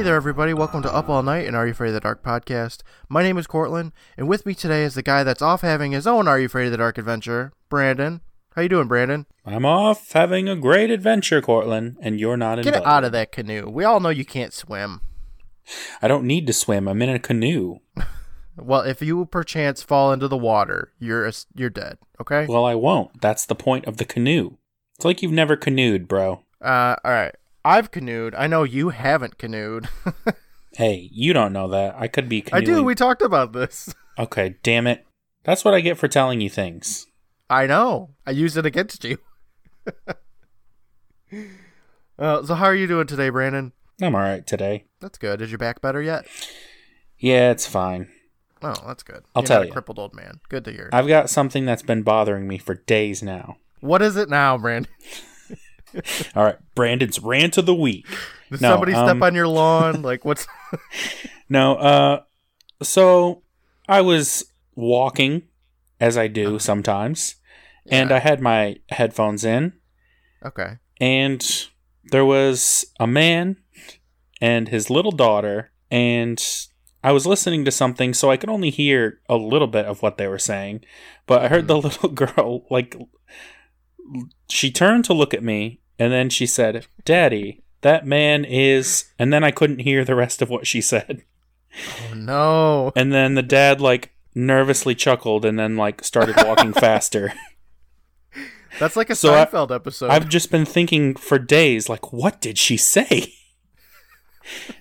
Hey there, everybody. Welcome to Up All Night and Are You Afraid of the Dark podcast. My name is Cortland, and with me today is the guy that's off having his own Are You Afraid of the Dark adventure, Brandon. How you doing, Brandon? I'm off having a great adventure, Cortland, and you're not invited. Get out of that canoe. We all know you can't swim. I don't need to swim. I'm in a canoe. Well, if you perchance fall into the water, you're a, you're dead. Okay. Well, I won't. That's the point of the canoe. It's like you've never canoed, bro. Uh, all right. I've canoed. I know you haven't canoed. Hey, you don't know that. I could be I do. We talked about this. Okay, damn it. That's what I get for telling you things. I know. I used it against you. uh, so how are you doing today, Brandon? I'm alright today. That's good. Is your back better yet? Yeah, it's fine. Oh, that's good. I'll You're tell not a you. crippled old man. Good to hear. I've got something that's been bothering me for days now. what is it now, Brandon? All right, Brandon's rant of the week. Did No, somebody step um, on your lawn? Like what's? No, uh, so I was walking, as I do sometimes, and I had my headphones in, okay. and there was a man and his little daughter, and I was listening to something, so I could only hear a little bit of what they were saying, but I heard the little girl like she turned to look at me, and then she said, "Daddy." That man is, and then I couldn't hear the rest of what she said. Oh no. And then the dad like nervously chuckled and then like started walking faster. That's like a So I- Seinfeld episode. I've just been thinking for days like what did she say?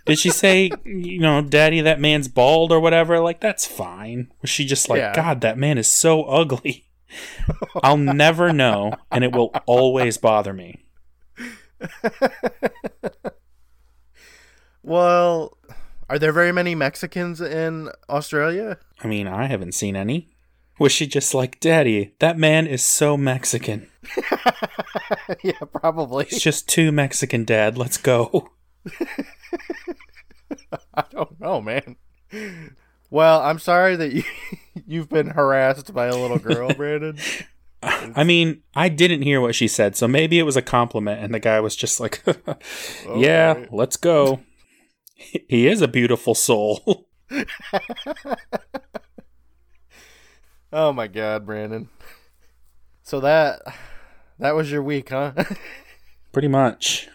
did she say, you know, daddy that man's bald or whatever? Like that's fine. Was she just like, Yeah. god, that man is so ugly. I'll never know and it will always bother me. well, are there very many Mexicans in Australia? I mean, I haven't seen any. Was she just like, Daddy, that man is so Mexican. yeah, probably. He's just too Mexican, Dad. Let's go. I don't know, man. Well, I'm sorry that you you've been harassed by a little girl, Brandon. I mean, I didn't hear what she said, so maybe it was a compliment, and the guy was just like, "Yeah, let's go." He is a beautiful soul. Oh my god, Brandon. So that that was your week, huh? Pretty much.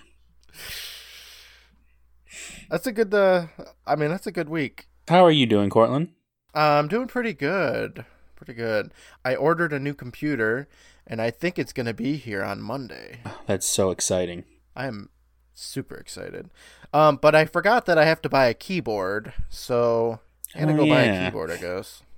that's a good uh I mean, that's a good week. How are you doing, Cortland? Uh, I'm doing pretty good. Pretty good. I ordered a new computer and I think it's going to be here on Monday. That's so exciting. I am super excited. Um but I forgot that I have to buy a keyboard, so I got to Oh, go buy a keyboard, I guess.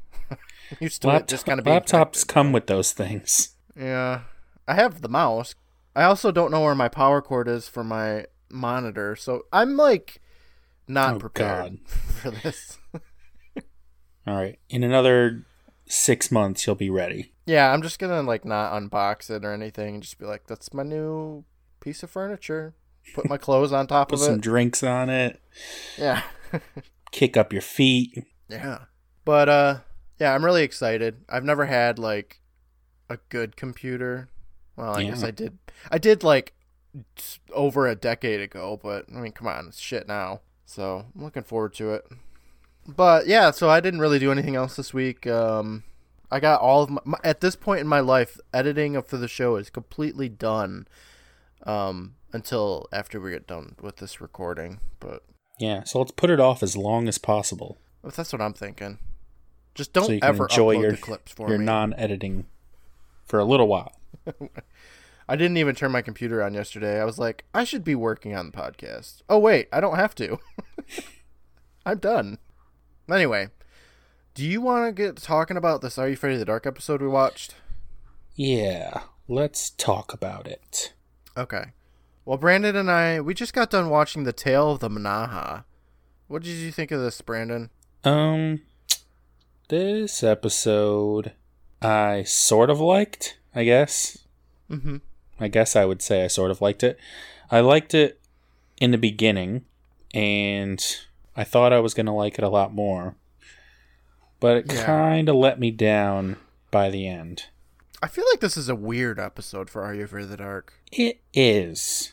To it Laptop- just kind of laptops come with those things. Yeah. I have the mouse. I also don't know where my power cord is for my monitor, so I'm like not Oh, prepared God. for this. All right, in another six months, you'll be ready. yeah, I'm just gonna like not unbox it or anything and just be like, that's my new piece of furniture. Put my clothes on top of it. Put some drinks on it. Yeah. Kick up your feet. yeah. But uh yeah, I'm really excited. I've never had like a good computer. Well, I guess I did. I did like over a decade ago, but I mean, come on, it's shit now. So I'm looking forward to it. But yeah, so I didn't really do anything else this week. Um, I got all of my, my at this point in my life, editing for the show is completely done. Um, until after we get done with this recording, but Yeah, so let's put it off as long as possible. that's what I'm thinking. Just don't so ever enjoy upload your the clips for your me. non-editing for a little while. I didn't even turn my computer on yesterday. I was like, I should be working on the podcast. Oh wait, I don't have to. I'm done. Anyway, do you want to get talking about this Are You Afraid of the Dark episode we watched? Yeah, let's talk about it. Okay. Well, Brandon and I, we just got done watching The Tale of the Manaha. What did you think of this, Brandon? Um, this episode I sort of liked. I guess. Mm-hmm. I guess I would say I sort of liked it. I liked it in the beginning, and I thought I was gonna like it a lot more, but it Yeah. kind of let me down by the end. I feel like this is a weird episode for Are You Afraid of the Dark. It is.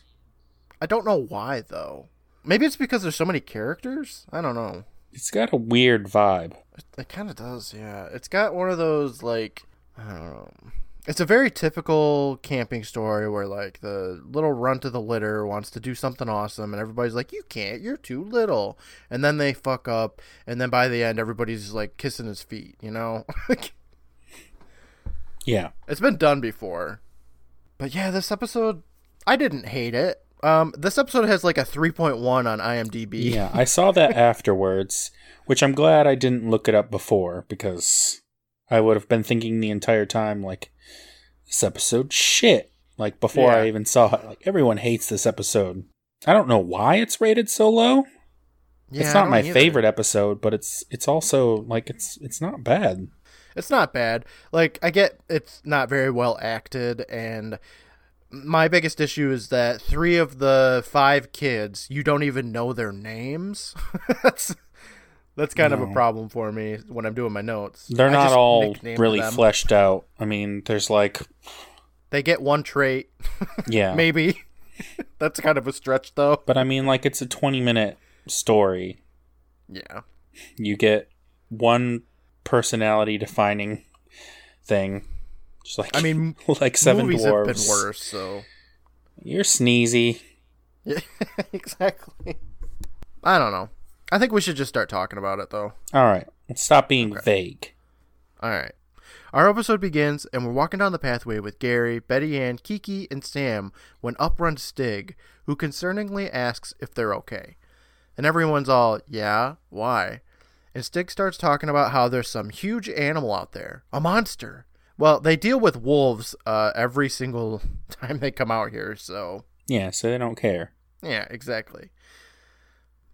I don't know why though. Maybe it's because there's so many characters. I don't know. It's got a weird vibe. It, it kind of does, yeah. It's got one of those like I don't know. It's a very typical camping story where like the little runt of the litter wants to do something awesome and everybody's like, "You can't, you're too little." And then they fuck up and then by the end everybody's like kissing his feet, you know? Yeah. it's been done before. But yeah, this episode I didn't hate it. Um this episode has like a 3.1 on IMDb. Yeah, I saw that afterwards, which I'm glad I didn't look it up before because I would have been thinking the entire time like this episode shit. Like before I even saw it, like everyone hates this episode. I don't know why it's rated so low. Yeah, it's not my either. favorite episode, but it's it's also like it's it's not bad. It's not bad. Like I get it's not very well acted and my biggest issue is that 3 of the 5 kids you don't even know their names. that's that's kind of a problem for me when I'm doing my notes. They're I not all really fleshed out. I mean, there's like They get one trait yeah. maybe. that's kind of a stretch though. But I mean like it's a 20 minute story. Yeah. You get one personality defining thing. Just like I mean like seven movies dwarves. have been worse, so You're sneezy. yeah, exactly. I don't know. I think we should just start talking about it though. All right, let's stop being vague. All right. Our episode begins, and we're walking down the pathway with Gary, Betty Ann, Kiki, and Sam when up runs Stig, who concerningly asks if they're okay. And everyone's all, yeah, why? And Stig starts talking about how there's some huge animal out there, a monster. Well, they deal with wolves uh, every single time they come out here, so Yeah, so they don't care. yeah, exactly.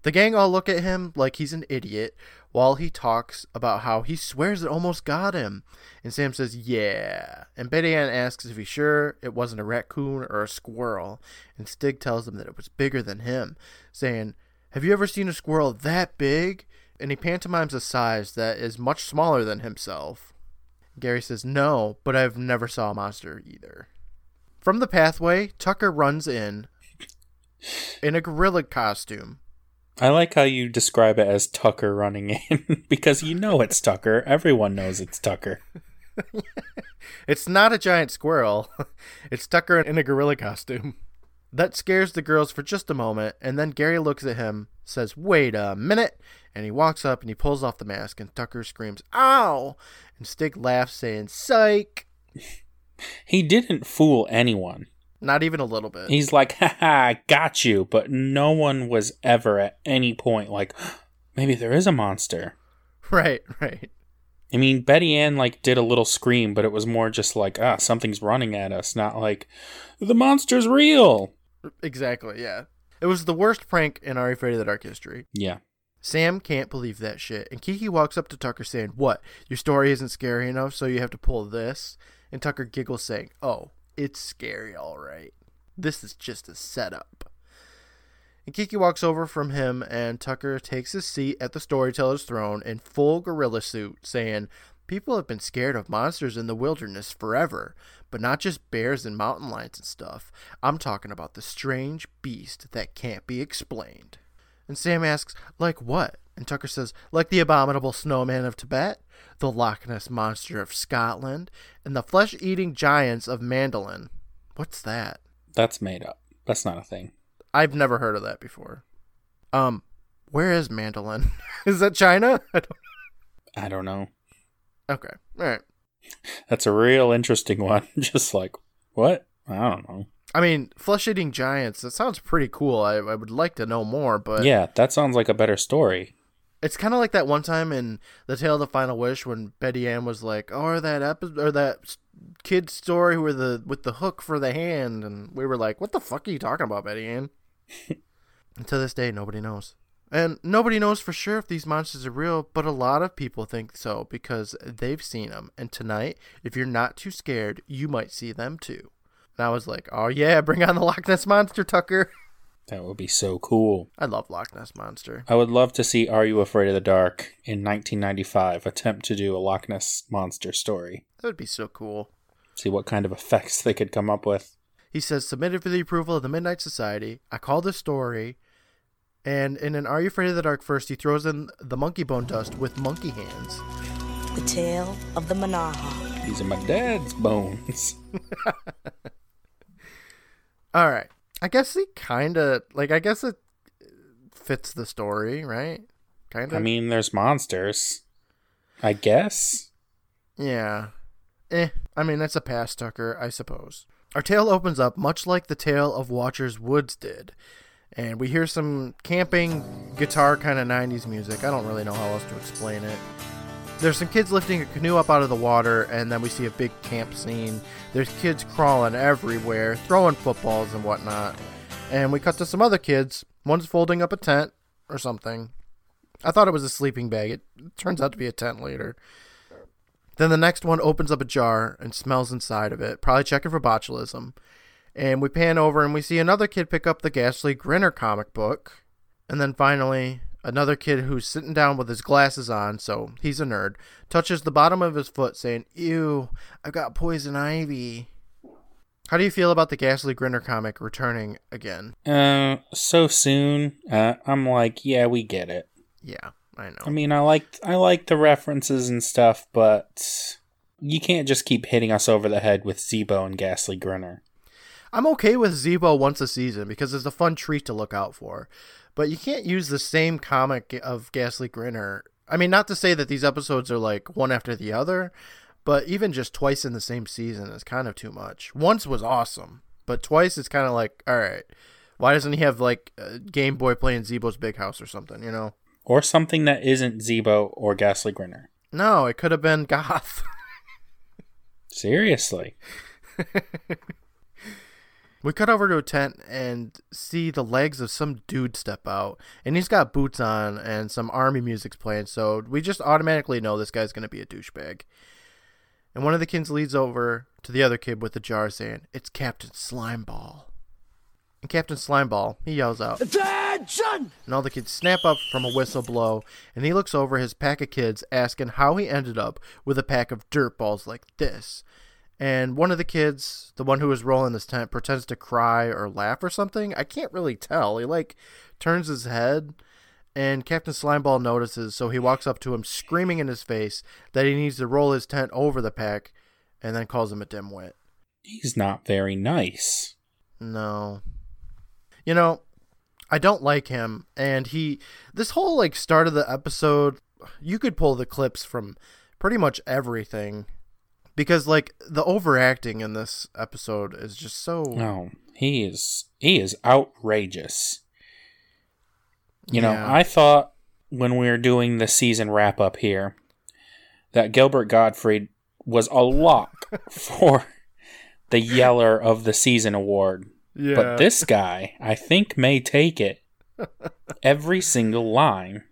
The gang all look at him like he's an idiot while he talks about how he swears it almost got him. And Sam says, Yeah. And Betty Ann asks if he's sure it wasn't a raccoon or a squirrel. And Stig tells him that it was bigger than him, saying, Have you ever seen a squirrel that big? And he pantomimes a size that is much smaller than himself. Gary says, No, but I've never saw a monster either. From the pathway, Tucker runs in in a gorilla costume. I like how you describe it as Tucker running in because you know it's Tucker. Everyone knows it's Tucker. It's not a giant squirrel. It's Tucker in a gorilla costume. That scares the girls for just a moment, and then Gary looks at him, says, Wait a minute, and he walks up and he pulls off the mask, and Tucker screams, Ow! And Stig laughs, saying, Psych! He didn't fool anyone. Not even a little bit. He's like, haha, got you. But no one was ever at any point like, maybe there is a monster. Right, right. I mean, Betty Ann like did a little scream, but it was more just like, ah, something's running at us, not like the monster's real. Exactly, yeah. It was the worst prank in Are You Afraid of the Dark history. Yeah. Sam can't believe that shit. And Kiki walks up to Tucker saying, What? Your story isn't scary enough, so you have to pull this? And Tucker giggles, saying, Oh, it's scary, all right. This is just a setup. And Kiki walks over from him, and Tucker takes his seat at the storyteller's throne in full gorilla suit, saying, People have been scared of monsters in the wilderness forever, but not just bears and mountain lions and stuff. I'm talking about the strange beast that can't be explained. And Sam asks, like what? And Tucker says, like the abominable snowman of Tibet, the Loch Ness monster of Scotland, and the flesh eating giants of Mandolin. What's that? That's made up. That's not a thing. I've never heard of that before. Um, where is Mandolin? is that China? I don't... I don't know. Okay, all right. That's a real interesting one. Just like, what? I don't know. I mean, flesh eating giants, that sounds pretty cool. I, I would like to know more, but yeah, that sounds like a better story. It's kind of like that one time in the Tale of the Final Wish when Betty Ann was like, "Oh, or that episode or that kid story where the with the hook for the hand," and we were like, "What the fuck are you talking about, Betty Ann?" and to this day, nobody knows, and nobody knows for sure if these monsters are real. But a lot of people think so because they've seen them. And tonight, if you're not too scared, you might see them too. And I was like, "Oh yeah, bring on the Loch Ness monster, Tucker." That would be so cool. I love Loch Ness monster. I would love to see Are You Afraid of the Dark in 1995 attempt to do a Loch Ness monster story. That would be so cool. See what kind of effects they could come up with. He says, submitted for the approval of the Midnight Society. I call this story And in an Are You Afraid of the Dark first, he throws in the monkey bone dust with monkey hands. The tale of the Manaha. These are my dad's bones. All right. I guess he kind of like. I guess it fits the story, right? Kind of. I mean, there's monsters. I guess. yeah. Eh. I mean, that's a pass, Tucker. I suppose. Our tale opens up much like the tale of Watcher's Woods did, and we hear some camping guitar kind of '90s music. I don't really know how else to explain it. There's some kids lifting a canoe up out of the water, and then we see a big camp scene. There's kids crawling everywhere, throwing footballs and whatnot. And we cut to some other kids. One's folding up a tent or something. I thought it was a sleeping bag. It turns out to be a tent later. Then the next one opens up a jar and smells inside of it, probably checking for botulism. And we pan over and we see another kid pick up the Ghastly Grinner comic book. And then finally, another kid who's sitting down with his glasses on, so he's a nerd, touches the bottom of his foot saying, Ew, I've got poison ivy. How do you feel about the Ghastly Grinner comic returning again? Uh, so soon. Uh, I'm like, yeah, we get it. Yeah, I know. I mean, I like I like the references and stuff, but you can't just keep hitting us over the head with Zebo and Ghastly Grinner. I'm okay with Zebo once a season because it's a fun treat to look out for. But you can't use the same comic of Ghastly Grinner. I mean, not to say that these episodes are like one after the other, but even just twice in the same season is kind of too much. Once was awesome, but twice is kind of like, all right, why doesn't he have like a Game Boy playing Zebo's Big House or something, you know? Or something that isn't Zebo or Ghastly Grinner. No, it could have been Goth. Seriously. We cut over to a tent and see the legs of some dude step out, and he's got boots on and some army music's playing, so we just automatically know this guy's gonna be a douchebag. And one of the kids leads over to the other kid with the jar saying, It's Captain Slimeball. And Captain Slimeball, he yells out, Attention! and all the kids snap up from a whistle blow, and he looks over his pack of kids asking how he ended up with a pack of dirt balls like this. And one of the kids, the one who was rolling this tent, pretends to cry or laugh or something. I can't really tell. He like turns his head, and Captain Slimeball notices, so he walks up to him, screaming in his face that he needs to roll his tent over the pack, and then calls him a dimwit. He's not very nice. No. You know, I don't like him, and he. This whole like start of the episode, you could pull the clips from pretty much everything because like the overacting in this episode is just so No, he is he is outrageous. You know, I thought when we were doing the season wrap up here that Gilbert Gottfried was a lock for the Yeller of the Season award. yeah But this guy, I think, may take it. Every single line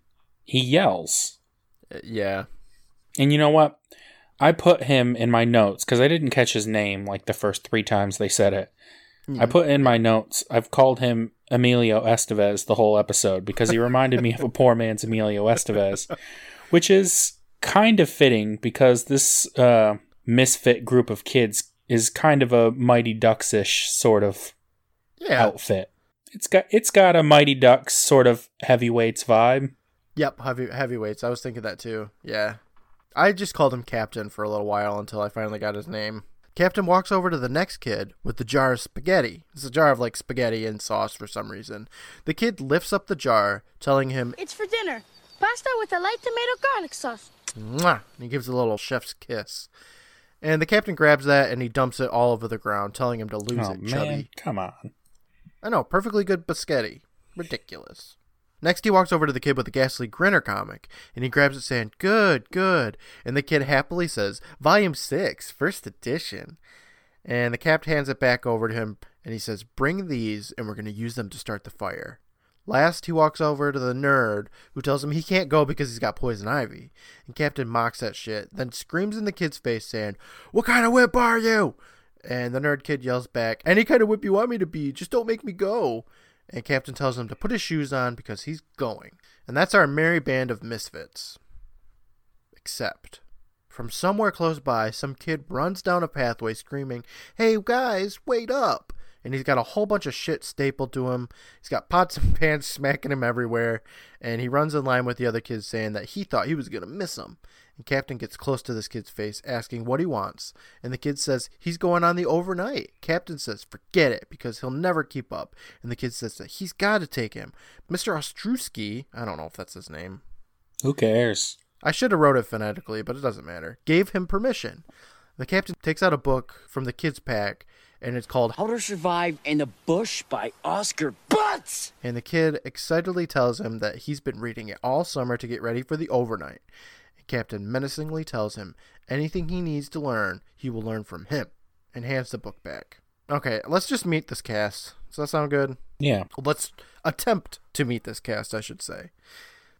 he yells. yeah And you know what? I put him in my notes because I didn't catch his name like the first three times they said it. I put in my notes, I've called him Emilio Estevez the whole episode because he reminded me of a poor man's Emilio Estevez, which is kind of fitting because this uh, misfit group of kids is kind of a Mighty Ducks ish sort of yeah outfit. It's got it's got a Mighty Ducks sort of heavyweights vibe. yep heavy heavyweights i was thinking that too yeah i just called him captain for a little while until i finally got his name captain walks over to the next kid with the jar of spaghetti it's a jar of like spaghetti and sauce for some reason the kid lifts up the jar telling him It's for dinner. Pasta with a light tomato garlic sauce. Mwah! And he gives a little chef's kiss. And the captain grabs that and he dumps it all over the ground, telling him to lose Oh it, man, chubby. come on. I know, perfectly good biscotti. Ridiculous. Next, he walks over to the kid with the ghastly grinner comic, and he grabs it, saying, Good, good. And the kid happily says, Volume 6, first edition. And the captain hands it back over to him, and he says, Bring these, and we're going to use them to start the fire. Last, he walks over to the nerd, who tells him he can't go because he's got poison ivy. And Captain mocks that shit, then screams in the kid's face, saying, What kind of whip are you? And the nerd kid yells back, Any kind of whip you want me to be, just don't make me go. And Captain tells him to put his shoes on because he's going. And that's our merry band of misfits. Except, from somewhere close by, some kid runs down a pathway screaming, Hey guys, wait up! and he's got a whole bunch of shit stapled to him. He's got pots and pans smacking him everywhere, and he runs in line with the other kids saying that he thought he was going to miss him. And Captain gets close to this kid's face, asking what he wants. And the kid says he's going on the overnight. Captain says, forget it, because he'll never keep up. And the kid says that he's got to take him. Mr. Ostrowski, I don't know if that's his name. Who cares? I should have wrote it phonetically, but it doesn't matter. Gave him permission. The captain takes out a book from the kids' pack, and it's called How to Survive in the Bush by Oscar Butts. and the kid excitedly tells him that he's been reading it all summer to get ready for the overnight. Captain menacingly tells him anything he needs to learn, he will learn from him, and hands the book back. Okay, let's just meet this cast. Does that sound good? Yeah. Let's attempt to meet this cast, I should say.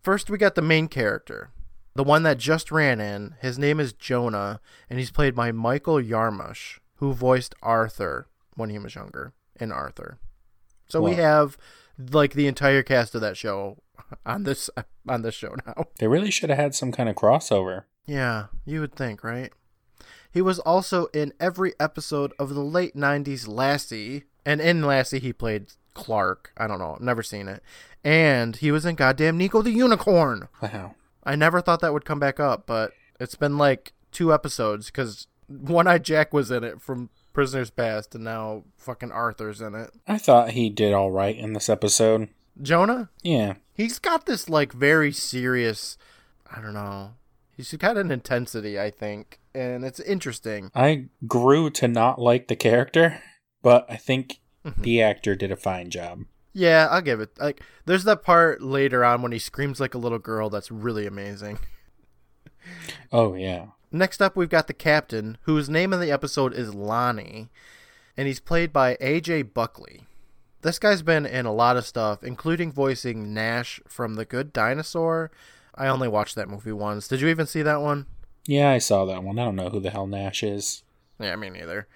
First, we got the main character, the one that just ran in. His name is Jonah, and he's played by Michael Yarmush, who voiced Arthur when he was younger in Arthur. So we have like the entire cast of that show on this on this show now. They really should have had some kind of crossover. Yeah, you would think, right? He was also in every episode of the late 90s Lassie, and in Lassie he played Clark. I don't know, I've never seen it. And he was in goddamn Nico the Unicorn. Wow. I never thought that would come back up, but it's been like two episodes because One Eye Jack was in it from Prisoners Past, and now fucking Arthur's in it. I thought he did all right in this episode. Jonah? Yeah. He's got this like very serious, I don't know. He's got an intensity, I think, and it's interesting. I grew to not like the character, but I think Mm-hmm. the actor did a fine job. Yeah, I'll give it. Like, there's that part later on when he screams like a little girl that's really amazing. Oh, yeah. Next up, we've got the captain, whose name in the episode is Lonnie, and he's played by AJ Buckley. This guy's been in a lot of stuff, including voicing Nash from The Good Dinosaur. I only watched that movie once. Did you even see that one? Yeah, I saw that one. I don't know who the hell Nash is. Yeah, me neither.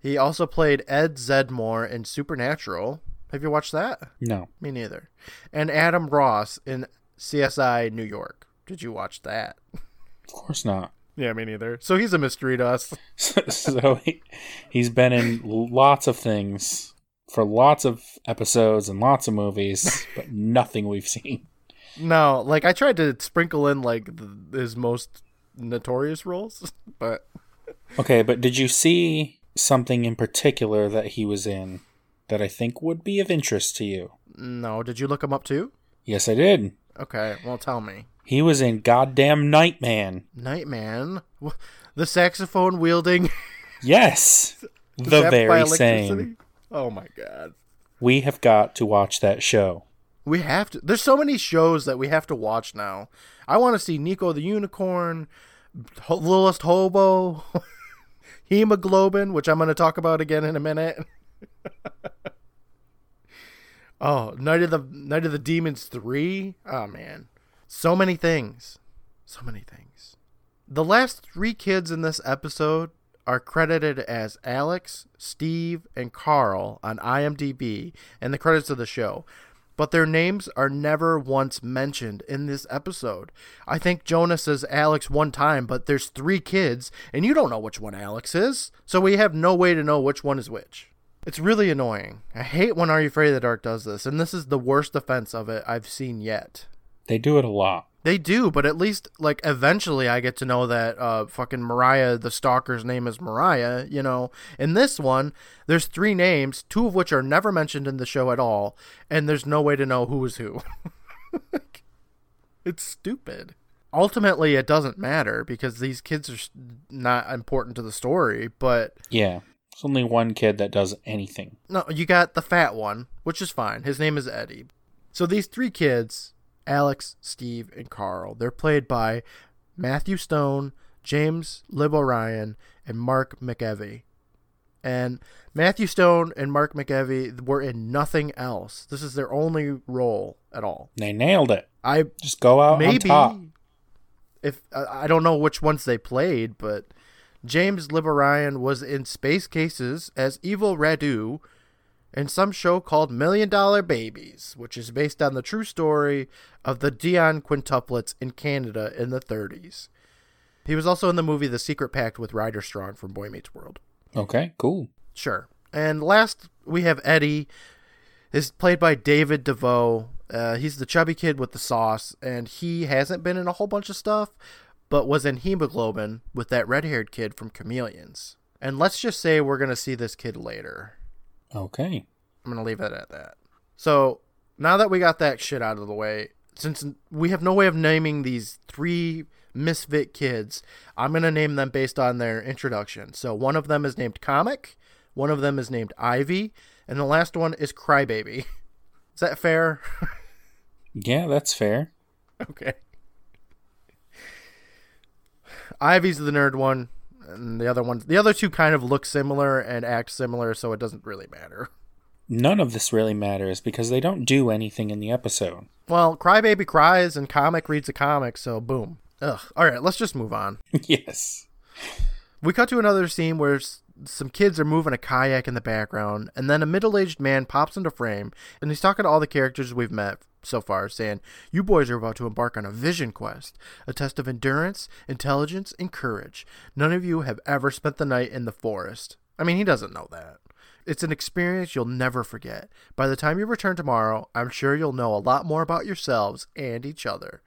He also played Ed Zeddmore in Supernatural. Have you watched that? No. Me neither. And Adam Ross in CSI New York. Did you watch that? Of course not. Yeah, me neither. So he's a mystery to us. so he, he's been in lots of things for lots of episodes and lots of movies, but nothing we've seen. No, like I tried to sprinkle in like th- his most notorious roles, but Okay, but did you see something in particular that he was in that I think would be of interest to you? no. Did you look him up too? Yes, I did. Okay, well tell me. He was in Goddamn Nightman. Nightman, the saxophone wielding, Yes, the very same. Oh my god. We have got to watch that show. We have to. There's so many shows that we have to watch now. I want to see Nico the Unicorn, Ho- Littlest Hobo, Hemoglobin, which I'm going to talk about again in a minute. oh, Night of the Night of the Demons three. Oh man, so many things, so many things. The last three kids in this episode are credited as Alex, Steve, and Carl on IMDb and the credits of the show but their names are never once mentioned in this episode. I think Jonah says Alex one time, but there's three kids, and you don't know which one Alex is, so we have no way to know which one is which. It's really annoying. I hate when Are You Afraid of the Dark does this, and this is the worst offense of it I've seen yet. They do it a lot. They do, but at least like eventually I get to know that uh fucking Mariah the stalker's name is Mariah, you know. In this one, there's three names, two of which are never mentioned in the show at all, and there's no way to know who is who. it's stupid. Ultimately, it doesn't matter because these kids are not important to the story, but Yeah. There's only one kid that does anything. no, you got the fat one, which is fine. His name is Eddie. So these three kids, Alex, Steve, and Carl, they're played by Matthew Stone, James Libo Ryan, and Mark McEvey. And Matthew Stone and Mark McEvey were in nothing else. This is their only role at all. They nailed it. I Just go out on maybe if I don't know which ones they played, but James Liberayan was in Space Cases as Evil Radu in some show called Million Dollar Babies, which is based on the true story of the Dionne quintuplets in Canada in the 30s. He was also in the movie The Secret Pact with Ryder Strong from Boy Meets World. Okay, cool. Sure. And last, we have Eddie, is played by David DeVoe. Uh, he's the chubby kid with the sauce, and he hasn't been in a whole bunch of stuff, but was in Hemoglobin with that red haired kid from Chameleons. And let's just say we're going to see this kid later. Okay. I'm going to leave it at that. So now that we got that shit out of the way, since we have no way of naming these three misfit kids, I'm going to name them based on their introduction. So one of them is named Comic, one of them is named Ivy, and the last one is Crybaby. Is that fair? Yeah, that's fair. okay. Ivy's the nerd one, and the other ones, the other two kind of look similar and act similar, so it doesn't really matter. None of this really matters because they don't do anything in the episode. Well, Crybaby cries and Comic reads a comic, so boom. Ugh. All right, let's just move on. yes. We cut to another scene where some kids are moving a kayak in the background, and then a middle aged man pops into frame, and he's talking to all the characters we've met so far, saying, You boys are about to embark on a vision quest, a test of endurance, intelligence, and courage. None of you have ever spent the night in the forest. I mean, he doesn't know that. It's an experience you'll never forget. By the time you return tomorrow, I'm sure you'll know a lot more about yourselves and each other.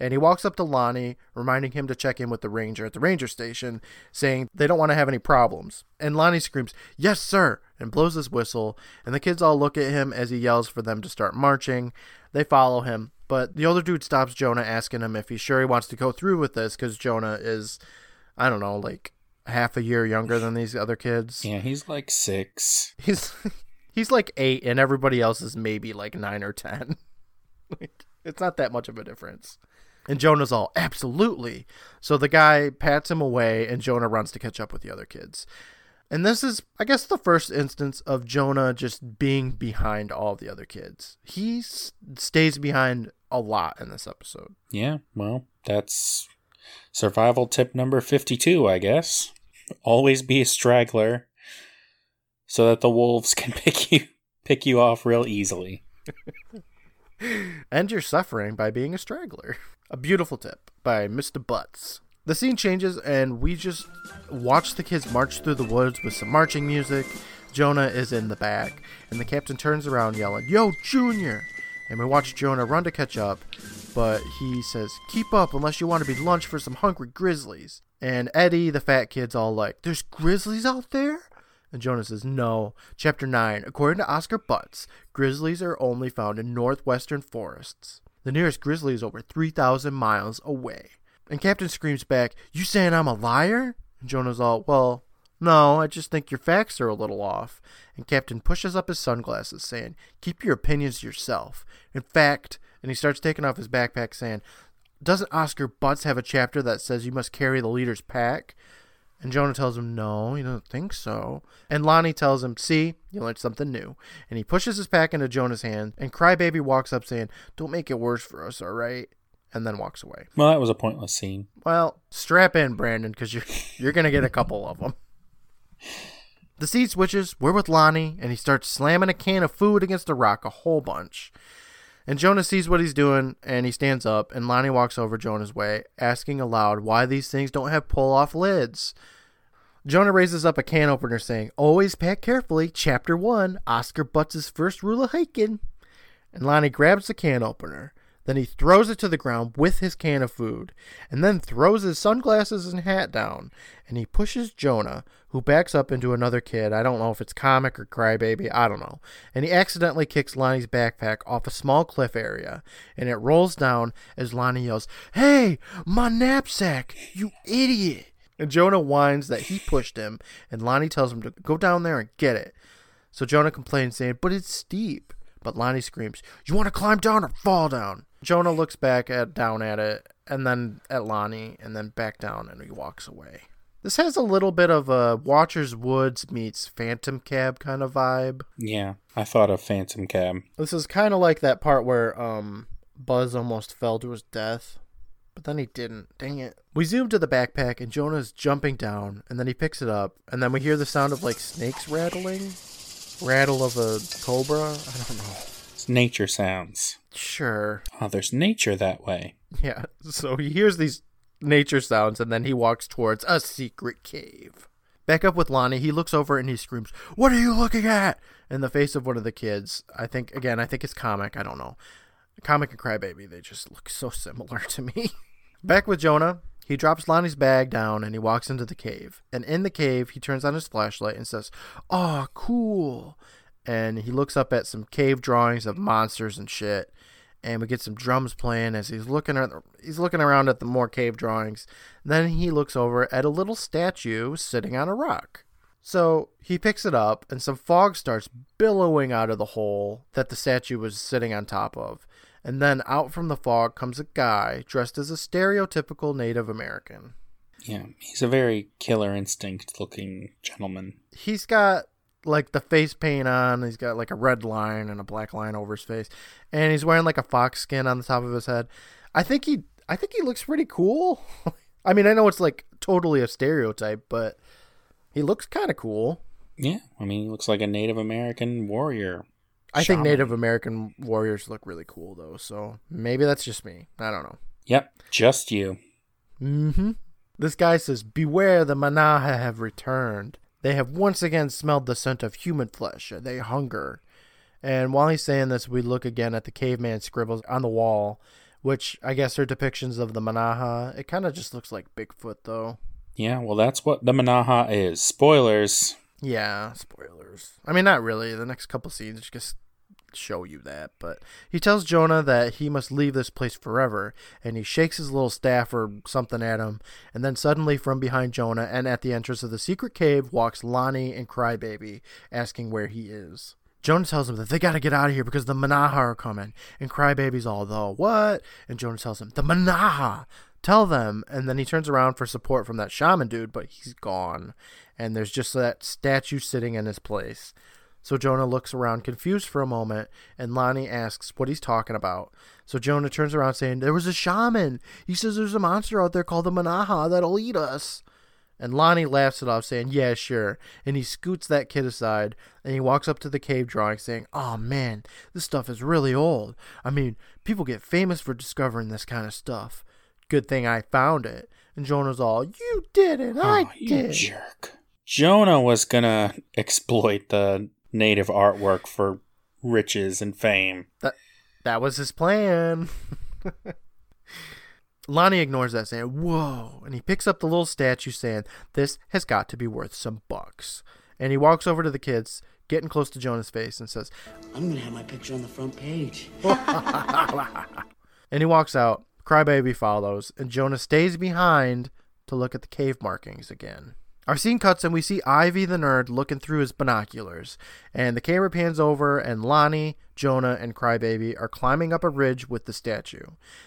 And he walks up to Lonnie, reminding him to check in with the ranger at the ranger station, saying they don't want to have any problems. And Lonnie screams, Yes, sir, and blows his whistle. And the kids all look at him as he yells for them to start marching. They follow him, but the older dude stops Jonah, asking him if he's sure he wants to go through with this because Jonah is, I don't know, like half a year younger than these other kids. Yeah, he's like six. He's he's like eight, and everybody else is maybe like nine or ten. like it's not that much of a difference. And Jonah's all absolutely. So the guy pats him away, and Jonah runs to catch up with the other kids. And this is, I guess, the first instance of Jonah just being behind all the other kids. He s- stays behind a lot in this episode. Yeah, well, that's survival tip number 52, I guess. Always be a straggler so that the wolves can pick you pick you off real easily. End your suffering by being a straggler. A beautiful tip by Mr. Butts. The scene changes, and we just watch the kids march through the woods with some marching music. Jonah is in the back, and the captain turns around yelling, Yo, Junior! And we watch Jonah run to catch up, but he says, Keep up unless you want to be lunch for some hungry grizzlies. And Eddie, the fat kid's all like, There's grizzlies out there? And Jonah says, No. Chapter 9. According to Oscar Butts, grizzlies are only found in northwestern forests. The nearest grizzly is over 3,000 miles away. And Captain screams back, You saying I'm a liar? And Jonah's all, Well, no, I just think your facts are a little off. And Captain pushes up his sunglasses, saying, Keep your opinions to yourself. In fact, and he starts taking off his backpack, saying, Doesn't Oscar Butts have a chapter that says you must carry the leader's pack? And Jonah tells him, No, he doesn't think so. And Lonnie tells him, See, you learned something new. And he pushes his pack into Jonah's hand, and Crybaby walks up saying, Don't make it worse for us, all right? And then walks away. Well, that was a pointless scene. Well, strap in, Brandon, because you're, you're going to get a couple of them. The scene switches. We're with Lonnie, and he starts slamming a can of food against a rock a whole bunch. And Jonah sees what he's doing, and he stands up, and Lonnie walks over Jonah's way, asking aloud why these things don't have pull off lids. Jonah raises up a can opener, saying, Always pack carefully. Chapter 1 Oscar Butts' first rule of hiking. And Lonnie grabs the can opener. Then he throws it to the ground with his can of food, and then throws his sunglasses and hat down. And he pushes Jonah, who backs up into another kid. I don't know if it's comic or crybaby, I don't know. And he accidentally kicks Lonnie's backpack off a small cliff area, and it rolls down as Lonnie yells, Hey, my knapsack, you idiot! And Jonah whines that he pushed him, and Lonnie tells him to go down there and get it. So Jonah complains, saying, But it's steep. But Lonnie screams, You want to climb down or fall down? Jonah looks back at down at it, and then at Lonnie, and then back down, and he walks away. This has a little bit of a Watcher's Woods meets Phantom Cab kind of vibe. Yeah, I thought of Phantom Cab. This is kind of like that part where um Buzz almost fell to his death, but then he didn't. Dang it. We zoom to the backpack and Jonah's jumping down, and then he picks it up, and then we hear the sound of like snakes rattling. Rattle of a cobra? I don't know. It's nature sounds. Sure. Oh, there's nature that way. Yeah. So he hears these nature sounds and then he walks towards a secret cave. Back up with Lonnie, he looks over and he screams, What are you looking at? In the face of one of the kids. I think, again, I think it's comic. I don't know. Comic and Crybaby, they just look so similar to me. Back with Jonah, he drops Lonnie's bag down and he walks into the cave. And in the cave, he turns on his flashlight and says, Oh, cool. And he looks up at some cave drawings of monsters and shit. And we get some drums playing as he's looking at he's looking around at the more cave drawings. Then he looks over at a little statue sitting on a rock. So he picks it up, and some fog starts billowing out of the hole that the statue was sitting on top of. And then out from the fog comes a guy dressed as a stereotypical Native American. Yeah, he's a very killer instinct looking gentleman. He's got like the face paint on. He's got like a red line and a black line over his face, and he's wearing like a fox skin on the top of his head. I think he, I think he looks pretty cool. I mean, I know it's like totally a stereotype, but he looks kind of cool. Yeah, I mean, he looks like a Native American warrior. I think Native American warriors look really cool though, so maybe that's just me. I don't know. Yep, just you. Mm-hmm. This guy says, Beware, the Manaha have returned. They have once again smelled the scent of human flesh. Uh, they hunger. And while he's saying this, we look again at the caveman scribbles on the wall, which I guess are depictions of the Manaha. It kind of just looks like Bigfoot, though. Yeah, well, that's what the Manaha is. Spoilers. Yeah, spoilers. I mean, not really. The next couple scenes just show you that. But he tells Jonah that he must leave this place forever, and he shakes his little staff or something at him. And then suddenly, from behind Jonah and at the entrance of the secret cave, walks Lonnie and Crybaby, asking where he is. Jonah tells him that they gotta get out of here because the Manaha are coming. And Crybaby's all, the what? And Jonah tells him, the Manaha! Tell them. And then he turns around for support from that shaman dude, but he's gone. And there's just that statue sitting in his place. So Jonah looks around confused for a moment, and Lonnie asks what he's talking about. So Jonah turns around saying, There was a shaman. He says there's a monster out there called the Manaha that'll eat us. And Lonnie laughs it off, saying, Yeah, sure. And he scoots that kid aside, and he walks up to the cave drawing, saying, Oh man, this stuff is really old. I mean, people get famous for discovering this kind of stuff. Good thing I found it. And Jonah's all, You did it. I did." oh, you jerk. Jonah was gonna exploit the native artwork for riches and fame. That that was his plan. Lonnie ignores that, saying, Whoa. And he picks up the little statue, saying, This has got to be worth some bucks. And he walks over to the kids, getting close to Jonah's face, and says, I'm gonna have my picture on the front page. And he walks out. Crybaby follows, and Jonah stays behind to look at the cave markings again. Our scene cuts and we see Ivy the nerd looking through his binoculars, and the camera pans over, and Lonnie, Jonah, and Crybaby are climbing up a ridge with the statue.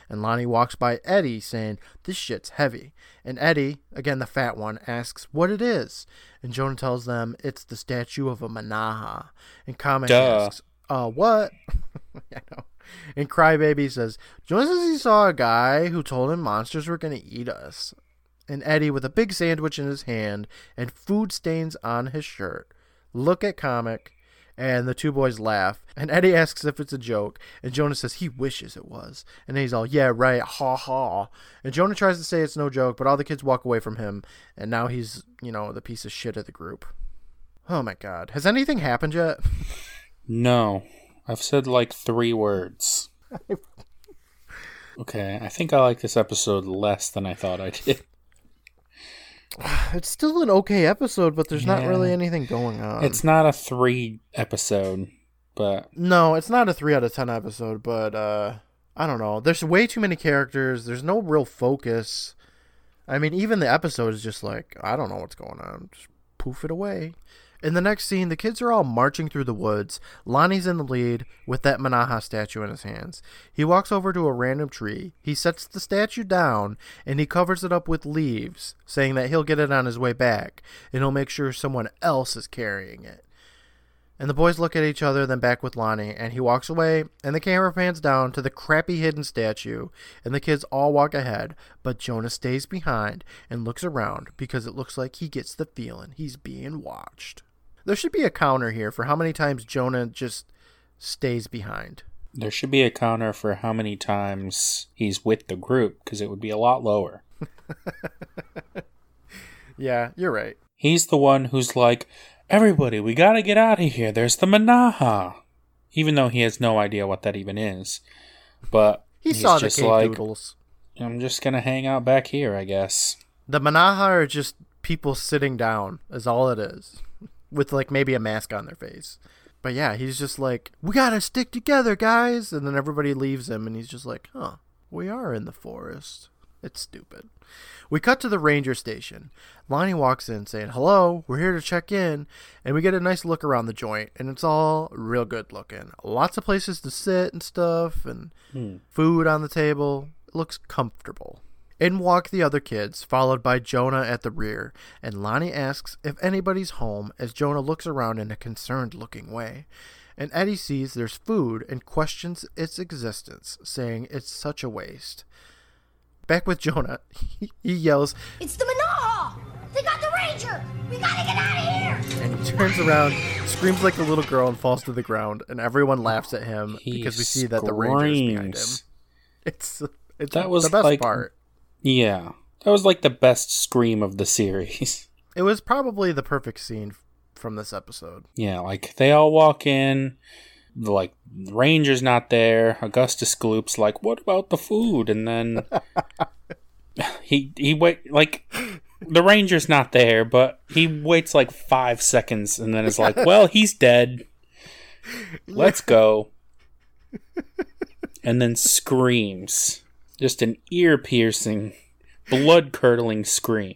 And Lonnie walks by Eddie, saying, This shit's heavy. And Eddie, again the fat one, asks what it is. And Jonah tells them it's the statue of a Manaha. And Comic Duh. asks, Uh, what? I know. And Crybaby says, Jonah says he saw a guy who told him monsters were going to eat us. And Eddie, with a big sandwich in his hand and food stains on his shirt, look at Comic, and the two boys laugh. And Eddie asks if it's a joke, and Jonah says he wishes it was. And he's all, yeah, right, ha ha. And Jonah tries to say it's no joke, but all the kids walk away from him, and now he's, you know, the piece of shit of the group. Oh my god. Has anything happened yet? No, I've said like three words. Okay, I think I like this episode less than I thought I did. It's still an okay episode, but there's not really anything going on. It's not a three episode, but No, it's not a 3 out of 10 episode, but uh I don't know. There's way too many characters. There's no real focus. I mean, even the episode is just like, I don't know what's going on. Just poof it away. In the next scene, the kids are all marching through the woods. Lonnie's in the lead with that Manaha statue in his hands. He walks over to a random tree. He sets the statue down and he covers it up with leaves, saying that he'll get it on his way back and he'll make sure someone else is carrying it. And the boys look at each other, then back with Lonnie, and he walks away, and the camera pans down to the crappy hidden statue, and the kids all walk ahead, but Jonah stays behind and looks around because it looks like he gets the feeling he's being watched. There should be a counter here for how many times Jonah just stays behind. there should be a counter for how many times he's with the group because it would be a lot lower. Yeah, you're right. He's the one who's like, everybody, we gotta get out of here. There's the Manaha. Even though he has no idea what that even is. But He he's saw the cave like, doodles. I'm just gonna hang out back here, I guess. The Manaha are just people sitting down, is all it is, with like maybe a mask on their face. But yeah, he's just like, we gotta stick together, guys. And then everybody leaves him, and he's just like, huh, we are in the forest. It's stupid. We cut to the ranger station. Lonnie walks in saying, hello, we're here to check in. And we get a nice look around the joint, and it's all real good looking. Lots of places to sit and stuff, and hmm. food on the table. It looks comfortable. In walk the other kids, followed by Jonah at the rear, and Lonnie asks if anybody's home as Jonah looks around in a concerned looking way. And Eddie sees there's food and questions its existence, saying it's such a waste. Back with Jonah, he yells It's the Manaha! They got the ranger! We gotta get out of here! and he turns around, screams like a little girl, and falls to the ground. And everyone laughs at him He because we see that the ranger's behind him. It's it's That was the best like- part. Yeah. That was like the best scream of the series. It was probably the perfect scene from this episode. Yeah, like they all walk in, the, like the Ranger's not there. Augustus Gloop's like, "What about the food?" And then he he wait like the Ranger's not there, but he waits like five seconds and then is like, "Well, he's dead. Let's go." And then screams, just an ear piercing, blood curdling scream.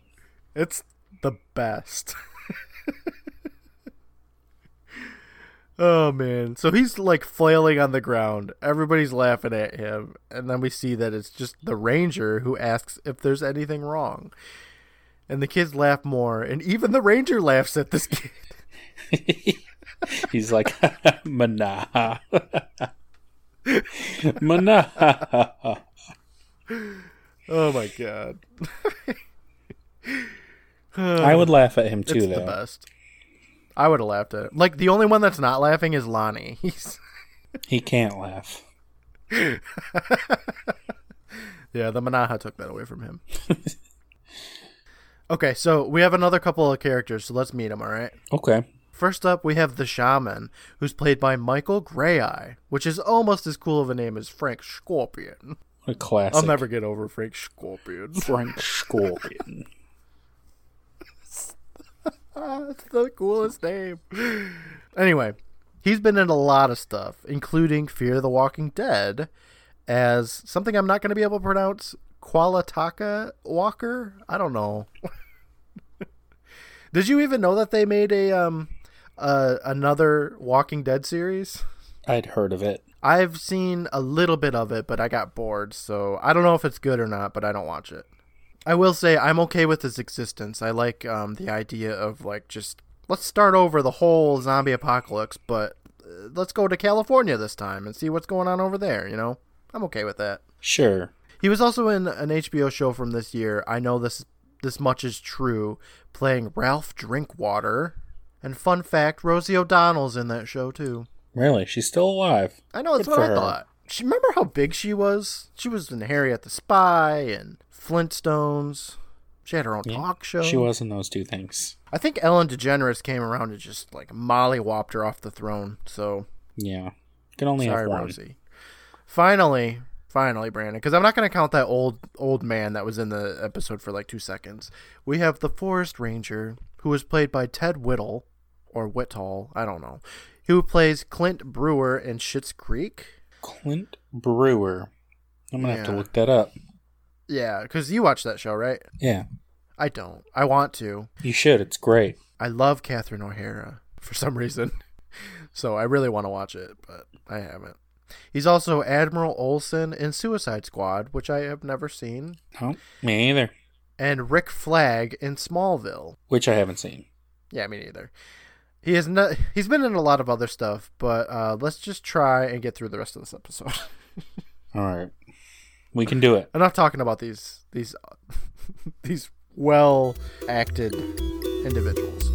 It's the best. oh man. So he's like flailing on the ground. Everybody's laughing at him. And then we see that it's just the ranger who asks if there's anything wrong. And the kids laugh more. And even the ranger laughs at this kid. He's like, Mana. Mana. Oh my god. I would laugh at him too, it's the though. best. I would have laughed at it. Like the only one that's not laughing is Lonnie. He's He can't laugh. yeah, the Manaha took that away from him. okay, so we have another couple of characters, so let's meet them. All right. Okay. First up, we have the shaman, who's played by Michael Greyeye, which is almost as cool of a name as Frank Scorpion. A classic. I'll never get over Frank Scorpion. Frank Scorpion. That's the coolest name. Anyway, he's been in a lot of stuff, including Fear the Walking Dead, as something I'm not going to be able to pronounce. Qaletaqa Walker. I don't know. Did you even know that they made a um uh, another Walking Dead series? I'd heard of it. I've seen a little bit of it, but I got bored, so I don't know if it's good or not, but I don't watch it. I will say I'm okay with its existence. I like um, the idea of like just let's start over the whole zombie apocalypse, but uh, let's go to California this time and see what's going on over there. You know, I'm okay with that. Sure. He was also in an HBO show from this year. I know this this much is true, playing Ralph Drinkwater. And fun fact, Rosie O'Donnell's in that show too. Really? She's still alive. I know that's Good what I her. thought. She remember how big she was? She was in Harriet the Spy and Flintstones. She had her own talk show. She was in those two things. I think Ellen DeGeneres came around and just like mollywopped her off the throne. So Yeah. Can only sorry, have one. Rosie. Finally, finally, Brandon, because I'm not going to count that old old man that was in the episode for like two seconds. We have the forest ranger who was played by Ted Whittle or Whittall, I don't know, who plays Clint Brewer in Schitt's Creek. Clint Brewer. I'm gonna have to look that up. Yeah, because you watch that show, right? Yeah. I don't. I want to. You should. It's great. I love Catherine O'Hara for some reason. So I really want to watch it, but I haven't. He's also Admiral Olson in Suicide Squad, which I have never seen, No, me either. and Rick Flag in Smallville. Which I haven't seen. Yeah, me neither. He has not. He's been in a lot of other stuff, but uh, let's just try and get through the rest of this episode. All right. We can do it. Enough talking about these these these well acted individuals.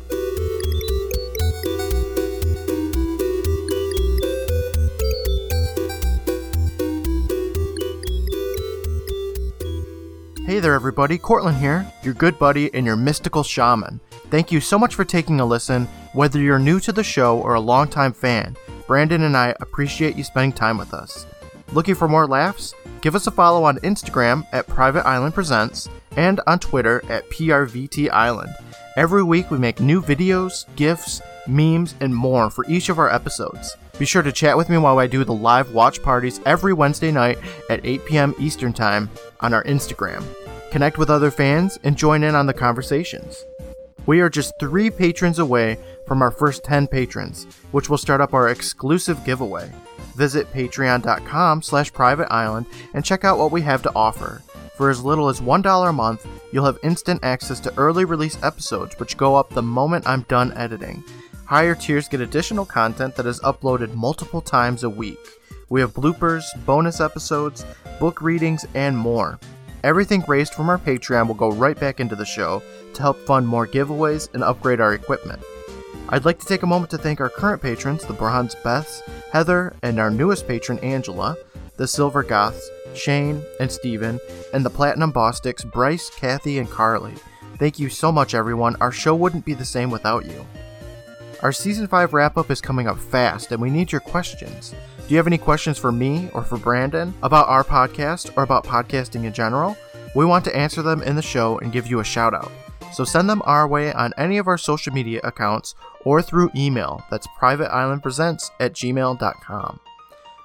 Hey there, everybody. Cortland here, your good buddy and your mystical shaman. Thank you so much for taking a listen. Whether you're new to the show or a longtime fan, Brandon and I appreciate you spending time with us. Looking for more laughs? Give us a follow on Instagram at Private Island Presents and on Twitter at PRVT Island. Every week we make new videos, gifs, memes, and more for each of our episodes. Be sure to chat with me while I do the live watch parties every Wednesday night at 8 p.m. Eastern Time on our Instagram. Connect with other fans and join in on the conversations. We are just three patrons away from our first 10 patrons, which will start up our exclusive giveaway. Visit patreon.com slash private island and check out what we have to offer. For as little as $1 a month, you'll have instant access to early release episodes which go up the moment I'm done editing. Higher tiers get additional content that is uploaded multiple times a week. We have bloopers, bonus episodes, book readings, and more. Everything raised from our Patreon will go right back into the show to help fund more giveaways and upgrade our equipment. I'd like to take a moment to thank our current patrons, the Bronze Beths, Heather, and our newest patron, Angela, the Silver Goths, Shane and Steven, and the Platinum Bostics, Bryce, Kathy, and Carly. Thank you so much, everyone. Our show wouldn't be the same without you. Our season 5 wrap up is coming up fast, and we need your questions. Do you have any questions for me or for Brandon about our podcast or about podcasting in general? We want to answer them in the show and give you a shout out. So send them our way on any of our social media accounts or through email. That's privateislandpresents at gmail.com.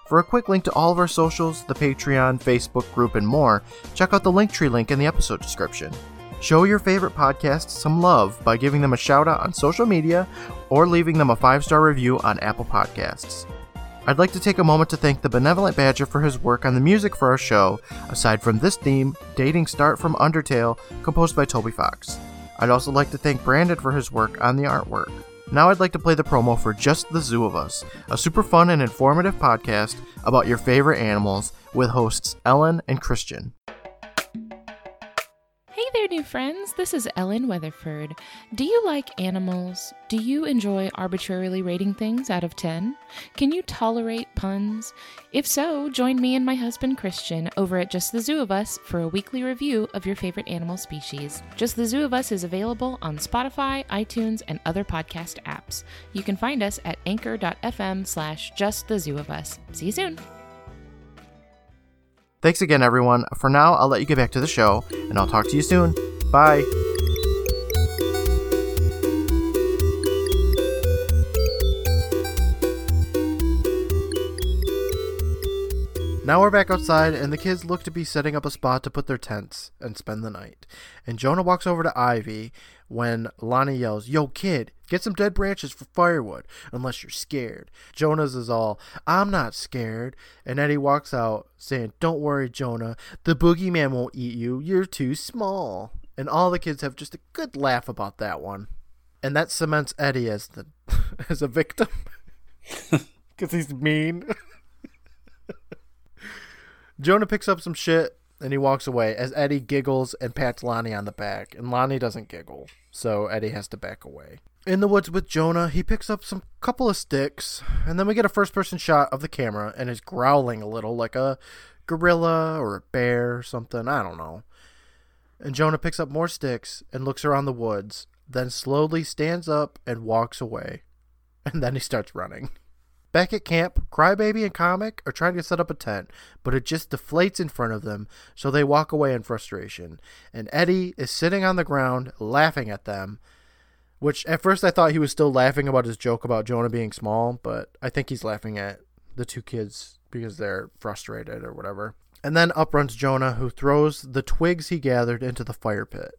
For a quick link to all of our socials, the Patreon, Facebook group, and more, check out the Linktree link in the episode description. Show your favorite podcast some love by giving them a shout out on social media or leaving them a five star review on Apple Podcasts. I'd like to take a moment to thank the Benevolent Badger for his work on the music for our show, aside from this theme, Dating Start from Undertale, composed by Toby Fox. I'd also like to thank Brandon for his work on the artwork. Now I'd like to play the promo for Just the Zoo of Us, a super fun and informative podcast about your favorite animals with hosts Ellen and Christian. There, new friends. This is Ellen Weatherford. Do you like animals? Do you enjoy arbitrarily rating things out of 10? Can you tolerate puns? If so, join me and my husband Christian over at Just the Zoo of Us for a weekly review of your favorite animal species. Just the Zoo of Us is available on Spotify, iTunes, and other podcast apps. You can find us at anchor.fm slash just the zoo of us. See you soon. Thanks again, everyone. For now, I'll let you get back to the show, and I'll talk to you soon. Bye. Now we're back outside, and the kids look to be setting up a spot to put their tents and spend the night. And Jonah walks over to Ivy when Lonnie yells, Yo, kid, get some dead branches for firewood, unless you're scared. Jonah's is all, I'm not scared. And Eddie walks out, saying, Don't worry, Jonah, the boogeyman won't eat you, you're too small. And all the kids have just a good laugh about that one. And that cements Eddie as the as a victim. Because he's mean. Jonah picks up some shit and he walks away as Eddie giggles and pats Lonnie on the back. And Lonnie doesn't giggle, so Eddie has to back away. In the woods with Jonah, he picks up some couple of sticks, and then we get a first person shot of the camera and is growling a little like a gorilla or a bear or something. I don't know. And Jonah picks up more sticks and looks around the woods, then slowly stands up and walks away. And then he starts running. Back at camp, Crybaby and Comic are trying to set up a tent, but it just deflates in front of them, so they walk away in frustration. And Eddie is sitting on the ground laughing at them, which at first I thought he was still laughing about his joke about Jonah being small, but I think he's laughing at the two kids because they're frustrated or whatever. And then up runs Jonah, who throws the twigs he gathered into the fire pit.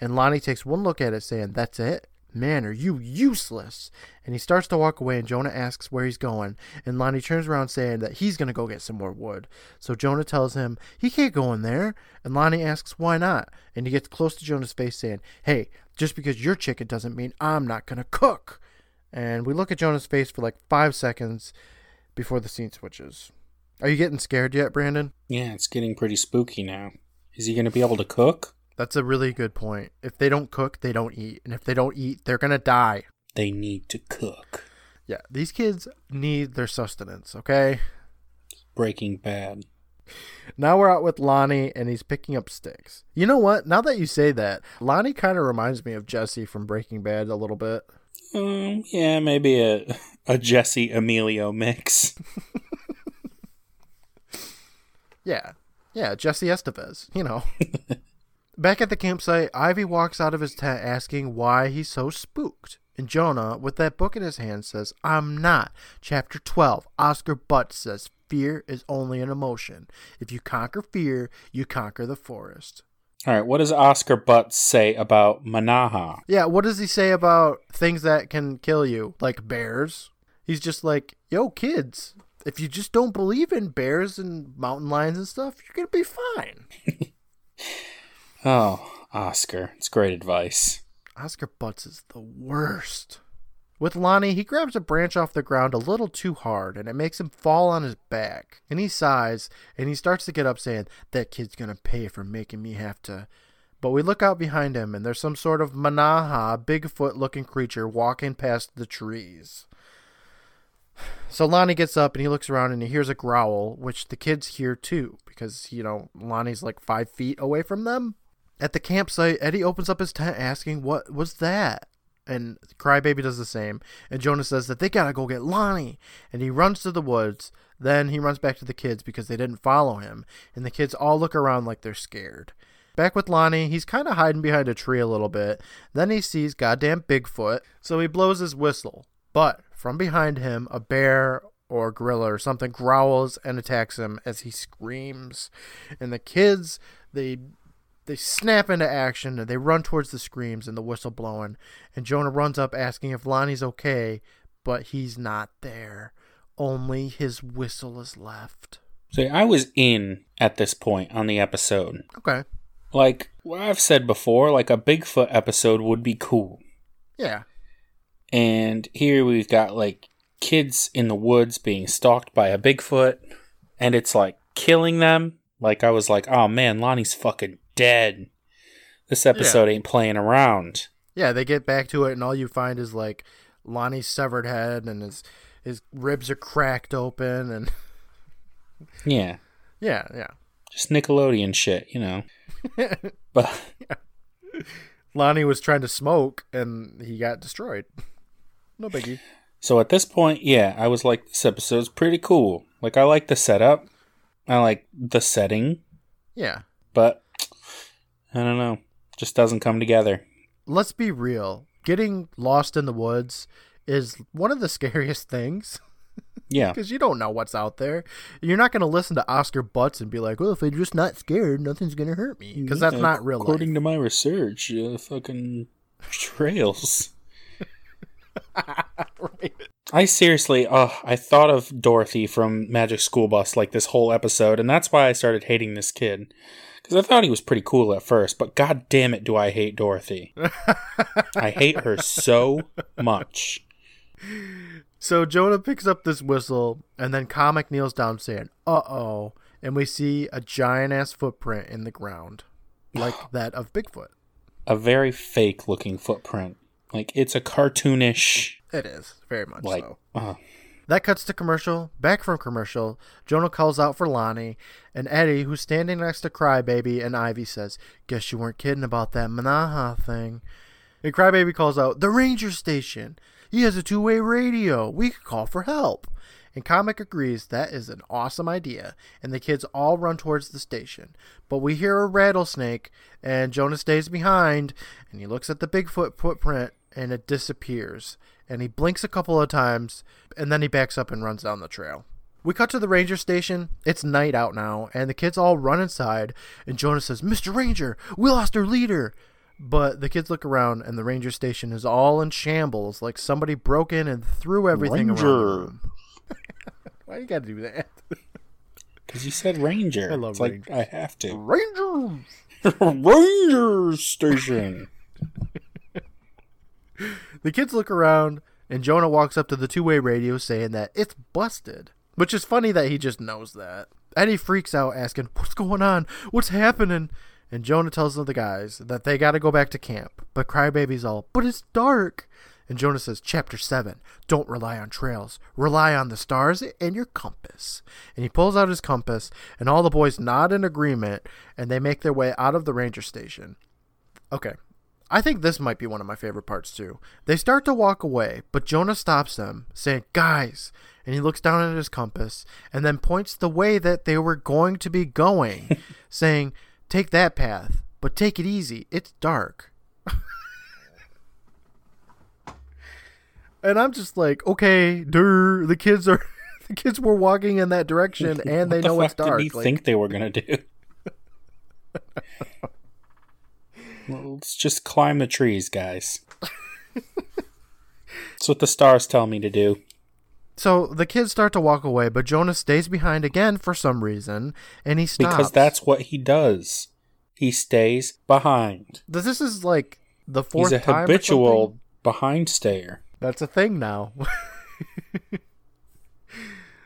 And Lonnie takes one look at it, saying, That's it? Man, are you useless? And he starts to walk away, and Jonah asks where he's going. And Lonnie turns around saying that he's going to go get some more wood. So Jonah tells him he can't go in there. And Lonnie asks why not. And he gets close to Jonah's face, saying, Hey, just because you're chicken doesn't mean I'm not going to cook. And we look at Jonah's face for like five seconds before the scene switches. Are you getting scared yet, Brandon? Yeah, it's getting pretty spooky now. Is he going to be able to cook? That's a really good point. If they don't cook, they don't eat. And if they don't eat, they're going to die. They need to cook. Yeah, these kids need their sustenance, okay? Breaking Bad. Now we're out with Lonnie and he's picking up sticks. You know what? Now that you say that, Lonnie kind of reminds me of Jesse from Breaking Bad a little bit. Um, yeah, maybe a a Jesse Emilio mix. Yeah. Yeah, Jesse Estevez, you know. Back at the campsite, Ivy walks out of his tent asking why he's so spooked. And Jonah, with that book in his hand, says, I'm not. Chapter 12, Oscar Butts says, Fear is only an emotion. If you conquer fear, you conquer the forest. All right, what does Oscar Butts say about Manaha? Yeah, what does he say about things that can kill you, like bears? He's just like, yo, kids, if you just don't believe in bears and mountain lions and stuff, you're going to be fine. Oh, Oscar, it's great advice. Oscar Butts is the worst. With Lonnie, he grabs a branch off the ground a little too hard and it makes him fall on his back. And he sighs and he starts to get up, saying, That kid's gonna pay for making me have to. But we look out behind him and there's some sort of Manaha, Bigfoot looking creature walking past the trees. So Lonnie gets up and he looks around and he hears a growl, which the kids hear too, because, you know, Lonnie's like five feet away from them. At the campsite, Eddie opens up his tent asking, What was that? And Crybaby does the same. And Jonah says that they gotta go get Lonnie. And he runs to the woods. Then he runs back to the kids because they didn't follow him. And the kids all look around like they're scared. Back with Lonnie, he's kind of hiding behind a tree a little bit. Then he sees goddamn Bigfoot, so he blows his whistle. But from behind him, a bear or gorilla or something growls and attacks him as he screams. And the kids, they they snap into action and they run towards the screams and the whistle blowing. And Jonah runs up asking if Lonnie's okay, but he's not there. Only his whistle is left. See, I was in at this point on the episode. Okay. Like what I've said before, like a Bigfoot episode would be cool. Yeah. And here we've got like kids in the woods being stalked by a Bigfoot, and it's like killing them. Like I was like, oh man, Lonnie's fucking dead. This episode ain't playing around. Yeah, they get back to it and all you find is like Lonnie's severed head and his his ribs are cracked open and Yeah, yeah, yeah. just Nickelodeon shit, you know. but Lonnie was trying to smoke and he got destroyed. No biggie. so at this point, yeah, I was like, this episode's pretty cool. Like I like the setup, I like the setting, Yeah. but I don't know, just doesn't come together. Let's be real. Getting lost in the woods is one of the scariest things Yeah, because you don't know what's out there. You're not going to listen to Oscar Butts and be like, "Well, if I'm just not scared, nothing's going to hurt me," because that's Yeah, not real life. According to my research, uh, fucking trails. I seriously, oh, I thought of Dorothy from Magic School Bus like this whole episode, and that's why I started hating this kid. Because I thought he was pretty cool at first, but god damn it, do I hate Dorothy. I hate her so much. So Jonah picks up this whistle, and then Comic kneels down, saying, "Uh oh," and we see a giant ass footprint in the ground, like that of Bigfoot. A very fake looking footprint. Like, it's a cartoonish, It is very much like, so. uh, That cuts to commercial. Back from commercial, Jonah calls out for Lonnie, and Eddie, who's standing next to Crybaby, and Ivy says, Guess you weren't kidding about that Manaha thing. And Crybaby calls out, The Ranger Station! He has a two way radio! We could call for help! And Comic agrees that is an awesome idea, and the kids all run towards the station. But we hear a rattlesnake, and Jonah stays behind, and he looks at the Bigfoot footprint, and it disappears. And he blinks a couple of times, and then he backs up and runs down the trail. We cut to the ranger station. It's night out now, and the kids all run inside. And Jonah says, Mr. Ranger, we lost our leader. But the kids look around, and the ranger station is all in shambles, like somebody broke in and threw everything around Ranger. room. Why you gotta do that? because you said Ranger. I love it's like, Ranger. I have to. Ranger! Ranger Station. The kids look around, and Jonah walks up to the two way radio saying that it's busted. Which is funny that he just knows that. Eddie freaks out, asking, What's going on? What's happening? And Jonah tells the guys that they gotta go back to camp. But Crybaby's all, But it's dark. And Jonah says, Chapter 7 Don't rely on trails, rely on the stars and your compass. And he pulls out his compass, and all the boys nod in agreement, and they make their way out of the ranger station. Okay, I think this might be one of my favorite parts too. They start to walk away, but Jonah stops them, saying, Guys, and he looks down at his compass and then points the way that they were going to be going, saying, Take that path, but take it easy. It's dark. and I'm just like, okay, der, the kids are the kids were walking in that direction and they the know it's dark. Did he Like, think they were gonna do? Well, let's just climb the trees, guys. That's what the stars tell me to do. so the kids start to walk away, but Jonah stays behind again for some reason, and he stops. Because that's what he does. He stays behind. this is like the fourth He's a habitual behind stayer. That's a thing now.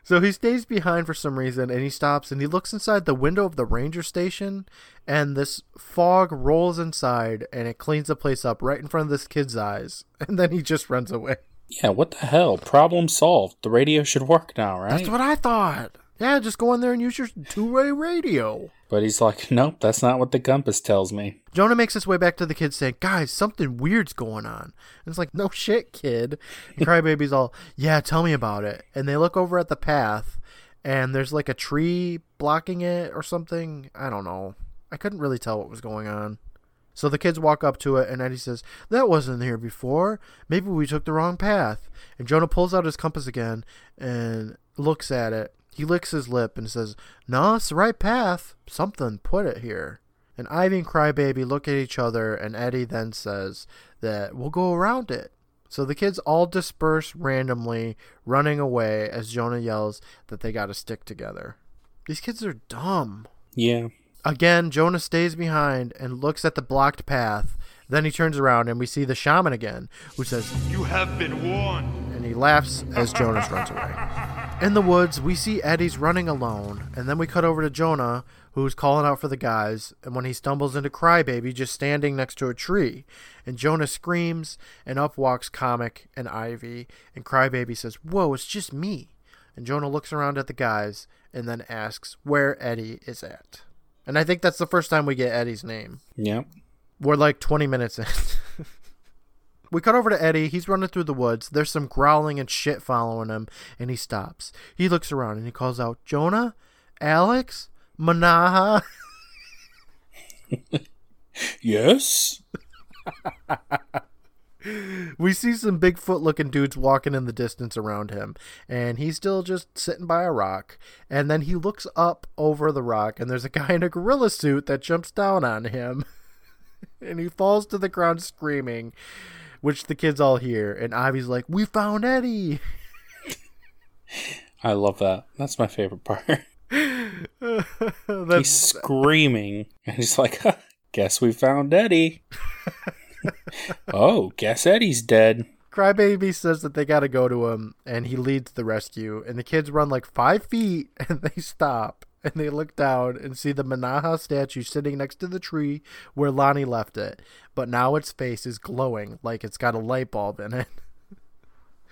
so he stays behind for some reason and he stops and he looks inside the window of the ranger station and this fog rolls inside and it cleans the place up right in front of this kid's eyes and then he just runs away. Yeah, what the hell? Problem solved. The radio should work now, right? That's what I thought. Yeah, just go in there and use your two-way radio. But he's like, nope, that's not what the compass tells me. Jonah makes his way back to the kids saying, Guys, something weird's going on. And it's like, No shit, kid. And Crybaby's all, Yeah, tell me about it. And they look over at the path and there's like a tree blocking it or something. I don't know. I couldn't really tell what was going on. So the kids walk up to it and Eddie says, That wasn't here before. Maybe we took the wrong path. And Jonah pulls out his compass again and looks at it. He licks his lip and says, No, it's the right path. Something put it here. And Ivy and Crybaby look at each other, and Eddie then says that we'll go around it. So the kids all disperse randomly, running away as Jonah yells that they gotta stick together. These kids are dumb. Yeah. Again, Jonah stays behind and looks at the blocked path. Then he turns around and we see the shaman again, who says, You have been warned. and he laughs as Jonas runs away. In the woods, we see Eddie's running alone, and then we cut over to Jonah, who's calling out for the guys, and when he stumbles into Crybaby just standing next to a tree, and Jonah screams, and up walks Comic and Ivy, and Crybaby says, Whoa, it's just me. And Jonah looks around at the guys, and then asks where Eddie is at. And I think that's the first time we get Eddie's name. Yep. We're like 20 minutes in. we cut over to Eddie. He's running through the woods. There's some growling and shit following him, and he stops. He looks around and he calls out, Jonah? Alex? Manaha? Yes. We see some Bigfoot looking dudes walking in the distance around him, and he's still just sitting by a rock. And then he looks up over the rock, and there's a guy in a gorilla suit that jumps down on him. and he falls to the ground screaming, which the kids all hear. And Ivy's like, We found Eddie! I love that. That's my favorite part. He's screaming, and he's like, "Guess we found Eddie." oh, guess Eddie's dead. Crybaby says that they gotta go to him, and he leads the rescue. And the kids run like five feet, and they stop, and they look down and see the Manaha statue sitting next to the tree where Lonnie left it. But now its face is glowing like it's got a light bulb in it.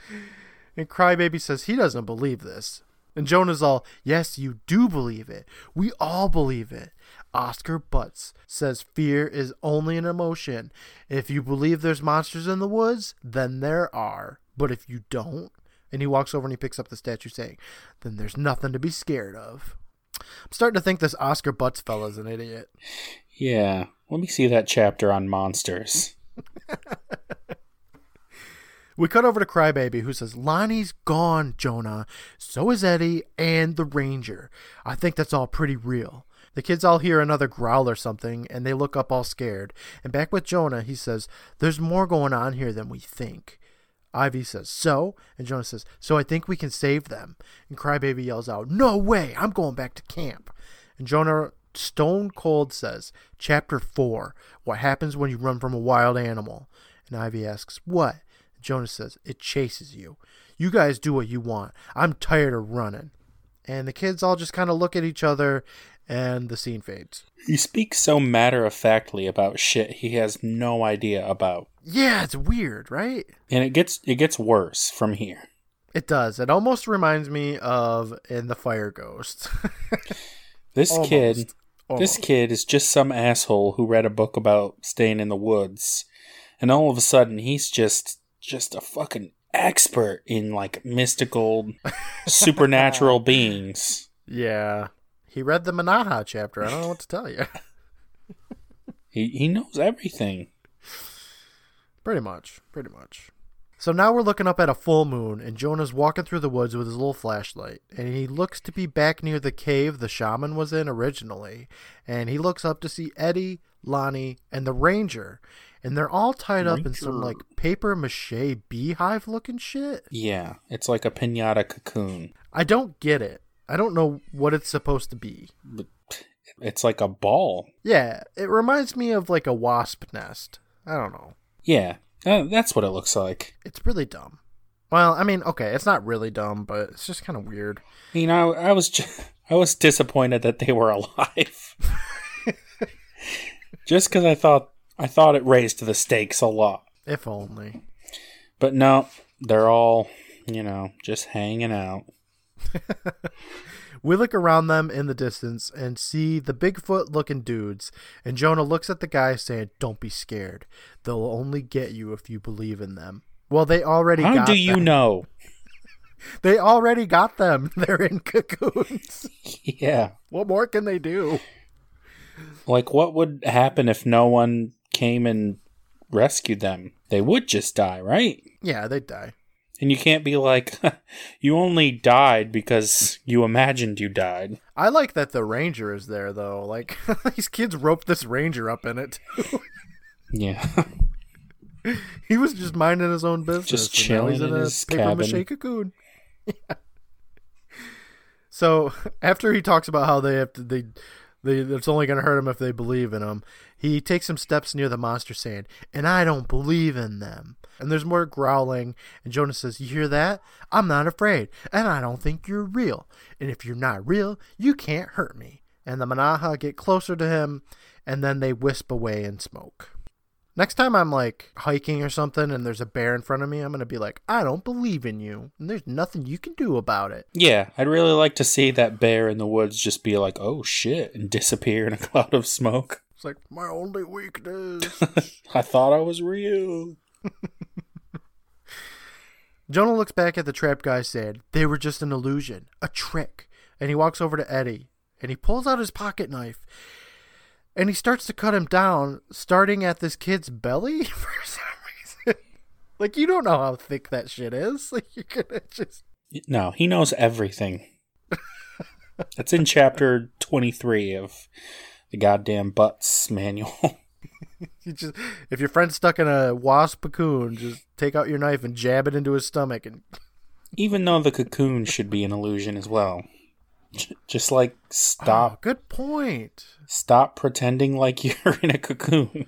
and Crybaby says he doesn't believe this. And Jonah's all, Yes, you do believe it. We all believe it. Oscar Butts says fear is only an emotion. If you believe there's monsters in the woods, then there are. But if you don't, and he walks over and he picks up the statue saying, then there's nothing to be scared of. I'm starting to think this Oscar Butts fella's an idiot. Yeah. Let me see that chapter on monsters. We cut over to Crybaby, who says, Lonnie's gone, Jonah. So is Eddie and the Ranger. I think that's all pretty real. The kids all hear another growl or something, and they look up all scared. And back with Jonah, he says, There's more going on here than we think. Ivy says, So? And Jonah says, So I think we can save them. And Crybaby yells out, No way! I'm going back to camp. And Jonah stone cold says, Chapter 4 What happens when you run from a wild animal? And Ivy asks, What? Jonah says, It chases you. You guys do what you want. I'm tired of running. And the kids all just kind of look at each other and the scene fades. He speaks so matter of factly about shit he has no idea about. Yeah, it's weird, right? And it gets it gets worse from here. It does. It almost reminds me of in the Fire Ghost. This Almost. kid this kid is just some asshole who read a book about staying in the woods. And all of a sudden he's just just a fucking expert in like mystical supernatural beings. Yeah. He read the Manaha chapter. I don't know what to tell you. He he knows everything. pretty much. Pretty much. So now we're looking up at a full moon, and Jonah's walking through the woods with his little flashlight. And he looks to be back near the cave the shaman was in originally. And he looks up to see Eddie, Lonnie, and the ranger. And they're all tied up in some like paper mache beehive looking shit. Yeah, it's like a pinata cocoon. I don't get it. I don't know what it's supposed to be. But it's like a ball. Yeah, it reminds me of like a wasp nest. I don't know. Yeah, uh, that's what it looks like. It's really dumb. Well, I mean, okay, it's not really dumb, but it's just kind of weird. You know, I was just, I was disappointed that they were alive. just because I thought I thought it raised the stakes a lot, If only. but no, they're all you know just hanging out. We look around them in the distance and see the Bigfoot looking dudes, and Jonah looks at the guy saying, Don't be scared. They'll only get you if you believe in them. Well, they already How do you them. know? They already got them. They're in cocoons. yeah, what more can they do? like what would happen if no one came and rescued them? They would just die, right? Yeah, they'd die. And you can't be like, you only died because you imagined you died. I like that the ranger is there, though. Like, these kids roped this ranger up in it. Yeah. he was just minding his own business. Just he's chilling in a his cabin. cocoon. Yeah. So after he talks about how they have to, they, they, it's only going to hurt him if they believe in him. He takes some steps near the monster, saying, "And I don't believe in them." And there's more growling. And Jonah says, "You hear that? I'm not afraid, and I don't think you're real. And if you're not real, you can't hurt me." And the Manaha get closer to him, and then they wisp away in smoke. Next time I'm like hiking or something and there's a bear in front of me, I'm going to be like, I don't believe in you. And there's nothing you can do about it. Yeah, I'd really like to see that bear in the woods just be like, oh shit, and disappear in a cloud of smoke. It's like my only weakness. I thought I was real. Jonah looks back at the trap guy said, They were just an illusion, a trick. And he walks over to Eddie and he pulls out his pocket knife and he starts to cut him down, starting at this kid's belly for some reason. like, you don't know how thick that shit is. Like, you're gonna just. No, he knows everything. That's in chapter 23 of the goddamn Butts manual. You just if your friend's stuck in a wasp cocoon, just take out your knife and jab it into his stomach and Even though the cocoon should be an illusion as well. J- Just like Oh, stop good point. stop pretending like you're in a cocoon.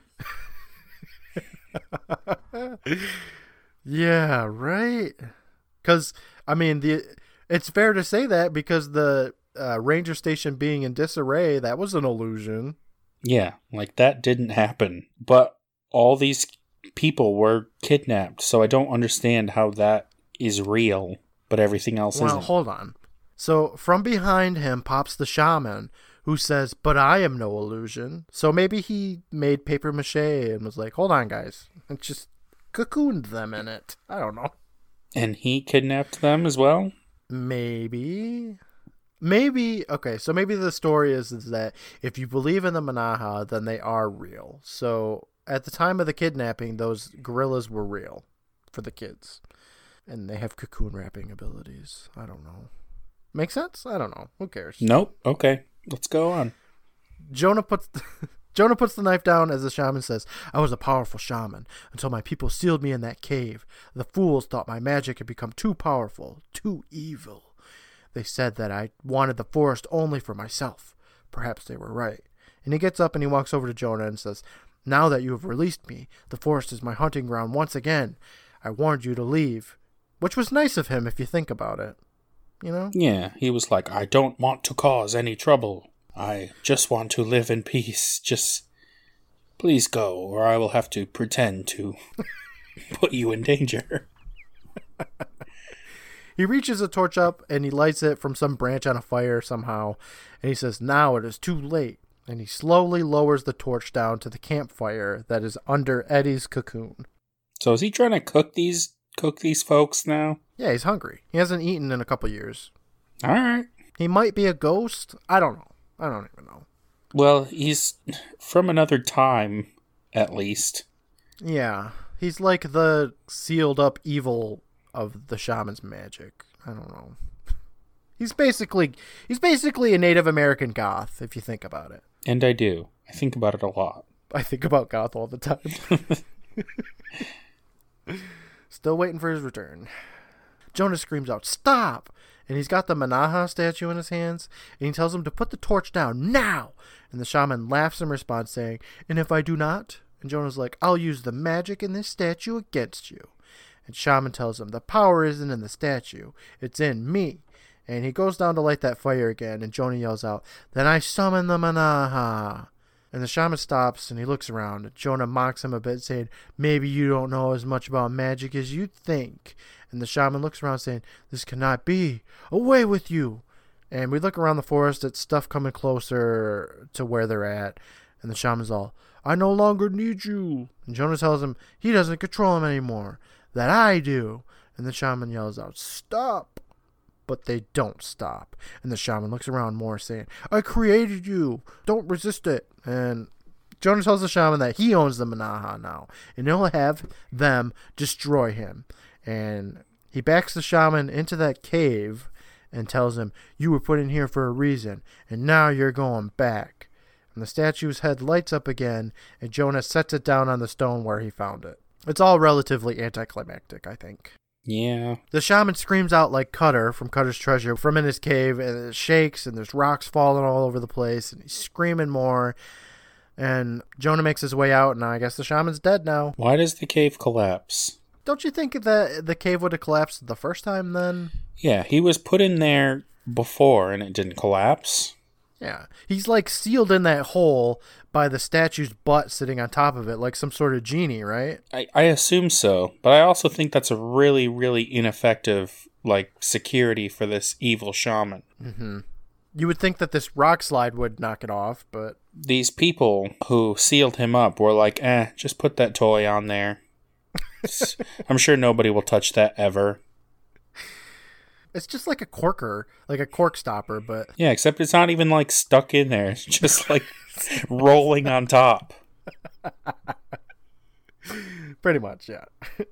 Yeah, right. Because I mean, the it's fair to say that because the uh, ranger station being in disarray, that was an illusion. Yeah, like that didn't happen. But all these people were kidnapped, so I don't understand how that is real, but everything else Well, isn't. hold on. So from behind him pops the shaman, who says, "But I am no illusion." So maybe he made paper mache and was like, "Hold on, guys," and just cocooned them in it. I don't know. and he kidnapped them as well? Maybe. Maybe okay, so maybe the story is, is that if you believe in the Manaha, then they are real. So at the time of the kidnapping, those gorillas were real for the kids. And they have cocoon wrapping abilities. I don't know. Make sense? I don't know. Who cares? Nope. Okay. Let's go on. Jonah puts Jonah puts the knife down as the shaman says, I was a powerful shaman until my people sealed me in that cave. The fools thought my magic had become too powerful, too evil. They said that I wanted the forest only for myself. Perhaps they were right. And he gets up and he walks over to Jonah and says, Now that you have released me, the forest is my hunting ground once again. I warned you to leave. Which was nice of him if you think about it. You know? Yeah, he was like, I don't want to cause any trouble. I just want to live in peace. Just Please go, or I will have to pretend to put you in danger. He reaches a torch up and he lights it from some branch on a fire somehow. And he says, Now it is too late. And he slowly lowers the torch down to the campfire that is under Eddie's cocoon. So is he trying to cook these cook these folks now? Yeah, he's hungry. He hasn't eaten in a couple years. All right. He might be a ghost. I don't know. I don't even know. Well, he's from another time, at least. Yeah, he's like the sealed up evil of the shaman's magic. I don't know. He's basically he's basically a Native American goth if you think about it. And I do. I think about it a lot. I think about goth all the time. Still waiting for his return. Jonah screams out, "Stop!" And he's got the Manaha statue in his hands, and he tells him to put the torch down now. And the shaman laughs in response, saying, "And if I do not?" And Jonah's like, "I'll use the magic in this statue against you." And Shaman tells him, The power isn't in the statue, it's in me. And he goes down to light that fire again, and Jonah yells out, Then I summon the Manaha. And the shaman stops and he looks around. Jonah mocks him a bit, saying, Maybe you don't know as much about magic as you think. And the shaman looks around, saying, This cannot be. Away with you. And we look around the forest at stuff coming closer to where they're at. And the shaman's all, I no longer need you. And Jonah tells him he doesn't control him anymore that I do. And the shaman yells out, Stop! But they don't stop. And the shaman looks around more, saying, I created you. Don't resist it. And Jonah tells the shaman that he owns the Manaha now, and he'll have them destroy him. And he backs the shaman into that cave and tells him, You were put in here for a reason, and now you're going back. And the statue's head lights up again, and Jonah sets it down on the stone where he found it. It's all relatively anticlimactic, I think. Yeah. The shaman screams out like Cutter from Cutter's Treasure from in his cave, and it shakes, and there's rocks falling all over the place, and he's screaming more. And Jonah makes his way out, and I guess the shaman's dead now. Why does the cave collapse? Don't you think that the cave would have collapsed the first time then? Yeah, he was put in there before and it didn't collapse. Yeah. He's like sealed in that hole by the statue's butt sitting on top of it, like some sort of genie, right? I, I assume so, but I also think that's a really, really ineffective like security for this evil shaman. Mm-hmm. You would think that this rock slide would knock it off, but These people who sealed him up were like, eh, just put that toy on there. I'm sure nobody will touch that ever. It's just like a corker, like a cork stopper, but Yeah, except it's not even like stuck in there. It's just like rolling on top. pretty much, yeah.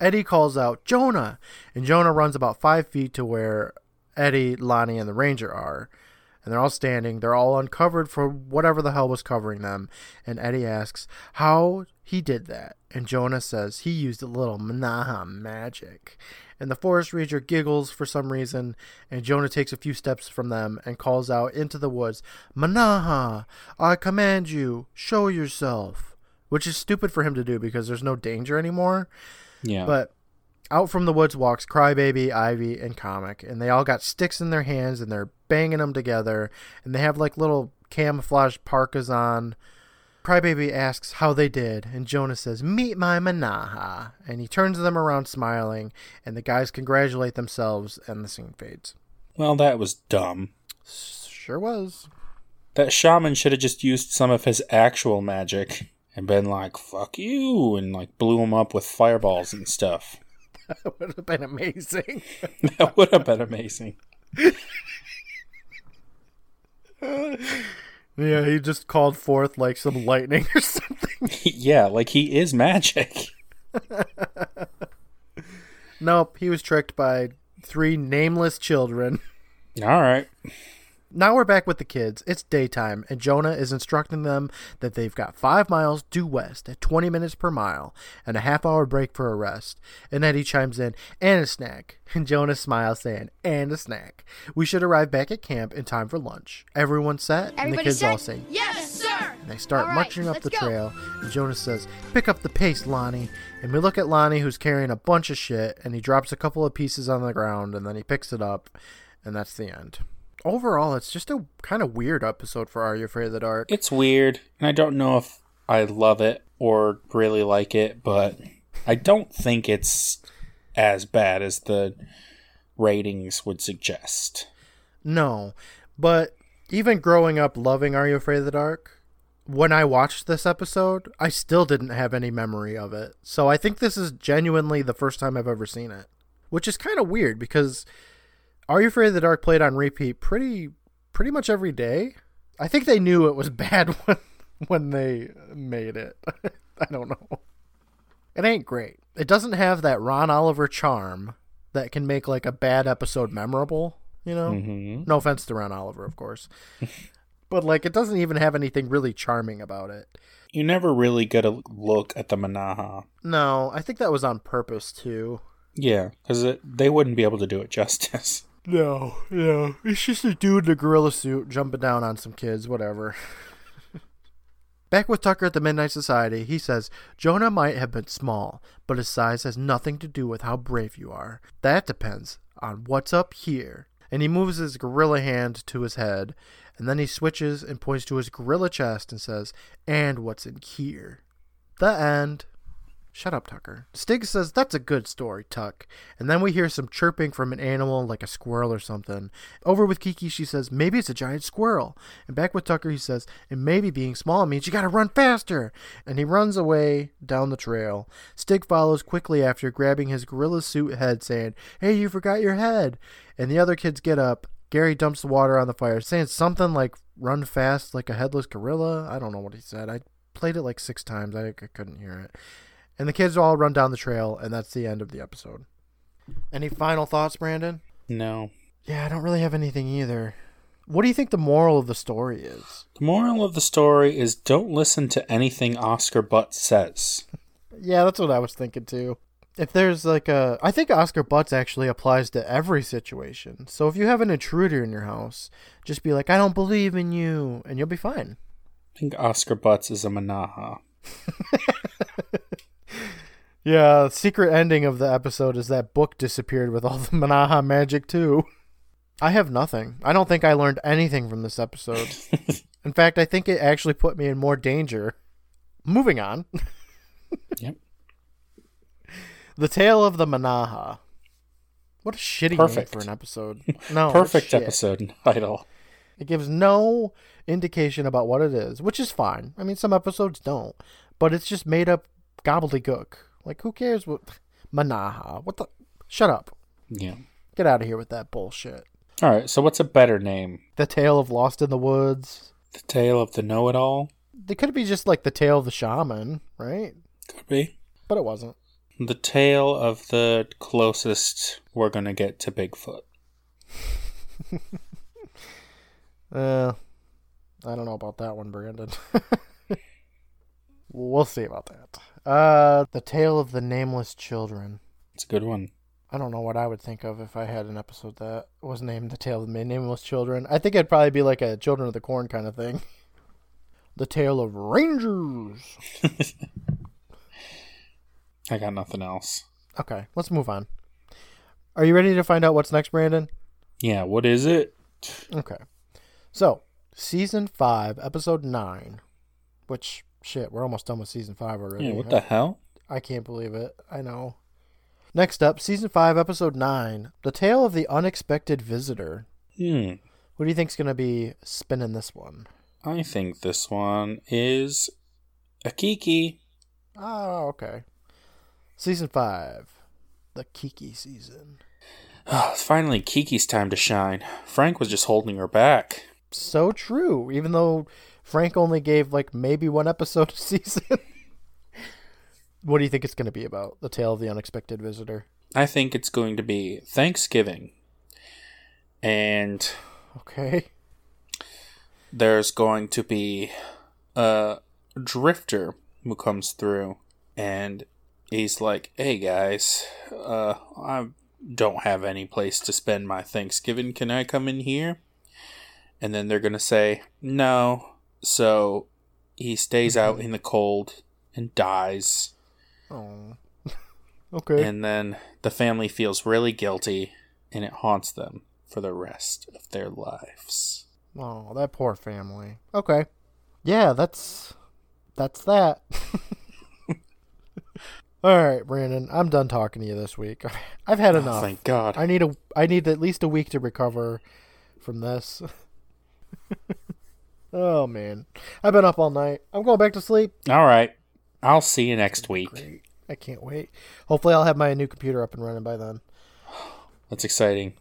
Eddie calls out Jonah, and Jonah runs about five feet to where Eddie, Lonnie, and the ranger are. And they're all standing. They're all uncovered for whatever the hell was covering them. And Eddie asks how he did that. And Jonah says he used a little Manaha magic. And the forest ranger giggles for some reason. And Jonah takes a few steps from them and calls out into the woods Manaha, I command you, show yourself. Which is stupid for him to do because there's no danger anymore. Yeah. But out from the woods walks Crybaby, Ivy, and Comic, and they all got sticks in their hands and they're banging them together, and they have like little camouflage parkas on. Crybaby asks how they did, and Jonah says, Meet my Manaha. And he turns them around smiling, and the guys congratulate themselves, and the scene fades. well, that was dumb. Sure was. That shaman should have just used some of his actual magic and been like, fuck you, and like blew him up with fireballs and stuff. That would have been amazing. that would have been amazing. yeah, he just called forth like some lightning or something. yeah, like he is magic. Nope, he was tricked by three nameless children. All right. Now we're back with the kids. It's daytime, and Jonah is instructing them that they've got five miles due west at 20 minutes per mile and a half hour break for a rest. And Eddie chimes in, and a snack. And Jonah smiles, saying, and a snack. We should arrive back at camp in time for lunch. Everyone set? and the kids set? all say, Yes, sir. and they start right, marching up the go. trail, and Jonas says, Pick up the pace, Lonnie. And we look at Lonnie, who's carrying a bunch of shit, and he drops a couple of pieces on the ground, and then he picks it up, and that's the end. Overall, it's just a kind of weird episode for Are You Afraid of the Dark? It's weird, and I don't know if I love it or really like it, but I don't think it's as bad as the ratings would suggest. No, but even growing up loving Are You Afraid of the Dark, when I watched this episode, I still didn't have any memory of it. So I think this is genuinely the first time I've ever seen it, which is kind of weird because Are You Afraid of the Dark played on repeat pretty pretty much every day. I think they knew it was bad when when they made it. I don't know. It ain't great. It doesn't have that Ron Oliver charm that can make like a bad episode memorable, you know? Mm-hmm. No offense to Ron Oliver, of course. but like it doesn't even have anything really charming about it. You never really get a look at the Manaha. No, I think that was on purpose too. Yeah, because they wouldn't be able to do it justice. No, no. It's just a dude in a gorilla suit jumping down on some kids, whatever. Back with Tucker at the Midnight Society, he says, Jonah might have been small, but his size has nothing to do with how brave you are. That depends on what's up here. And he moves his gorilla hand to his head, and then he switches and points to his gorilla chest and says, And what's in here? The end. Shut up, Tucker. Stig says, That's a good story, Tuck. And then we hear some chirping from an animal like a squirrel or something. Over with Kiki, she says, Maybe it's a giant squirrel. And back with Tucker, he says, And maybe being small means you gotta run faster. And he runs away down the trail. Stig follows quickly after, grabbing his gorilla suit head, saying, Hey, you forgot your head. And the other kids get up. Gary dumps the water on the fire, saying something like, Run fast like a headless gorilla. I don't know what he said. I played it like six times. I, I couldn't hear it. And the kids all run down the trail, and that's the end of the episode. Any final thoughts, Brandon? No. Yeah, I don't really have anything either. What do you think the moral of the story is? The moral of the story is don't listen to anything Oscar Butt says. Yeah, that's what I was thinking too. If there's like a. I think Oscar Butts actually applies to every situation. So if you have an intruder in your house, just be like, I don't believe in you, and you'll be fine. I think Oscar Butts is a Manaha. Yeah, secret ending of the episode is that book disappeared with all the Manaha magic too. I have nothing. I don't think I learned anything from this episode. in fact, I think it actually put me in more danger. Moving on. Yep. The Tale of the Manaha. What a shitty Perfect. name for an episode. No, Perfect episode title. It gives no indication about what it is, which is fine. I mean, some episodes don't, but it's just made up gobbledygook. Like, who cares what Manaha? What the? Shut up. Yeah. Get out of here with that bullshit. All right. So what's a better name? The Tale of Lost in the Woods. The Tale of the Know-It-All. They could be just like the Tale of the Shaman, right? Could be. But it wasn't. The tale of the closest we're gonna get to Bigfoot. Uh, I don't know about that one, Brandon. we'll see about that. Uh, the Tale of the Nameless Children. It's a good one. I don't know what I would think of if I had an episode that was named The Tale of the Nameless Children. I think it'd probably be like a Children of the Corn kind of thing. The Tale of Rangers. I got nothing else. Okay, let's move on. Are you ready to find out what's next, Brandon? Yeah. What is it? Okay. So, season 5, episode 9, which, shit, we're almost done with season 5 already. Yeah. What the hell? I can't believe it. I know. Next up, season 5, episode 9, The Tale of the Unexpected Visitor. Hmm. What do you think's going to be spinning this one? I think this one is a Kiki. Oh, okay. Season 5, the Kiki season. Oh, it's finally Kiki's time to shine. Frank was just holding her back. So true, even though Frank only gave like maybe one episode a season. what do you think it's going to be about? The Tale of the Unexpected Visitor. I think it's going to be Thanksgiving. And Okay. there's going to be a drifter who comes through and he's like, "Hey guys, uh I don't have any place to spend my Thanksgiving. Can I come in here?" And then they're going to say, "No." So he stays out mm-hmm. in the cold and dies. Oh. okay. And then the family feels really guilty and it haunts them for the rest of their lives. Oh, that poor family. Okay. Yeah, that's that's that. All right, Brandon, I'm done talking to you this week. I've had Oh, enough. thank God. I need a I need at least a week to recover from this. Oh man. I've been up all night. I'm going back to sleep. All right. I'll see you next week. Great. I can't wait. Hopefully I'll have my new computer up and running by then. That's exciting.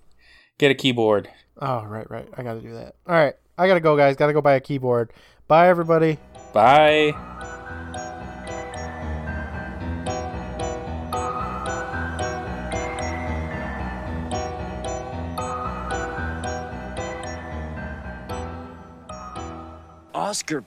Get a keyboard. Oh, right, right. I got to do that. All right. I got to go, guys. Got to go buy a keyboard. Bye everybody. Bye. Oscar!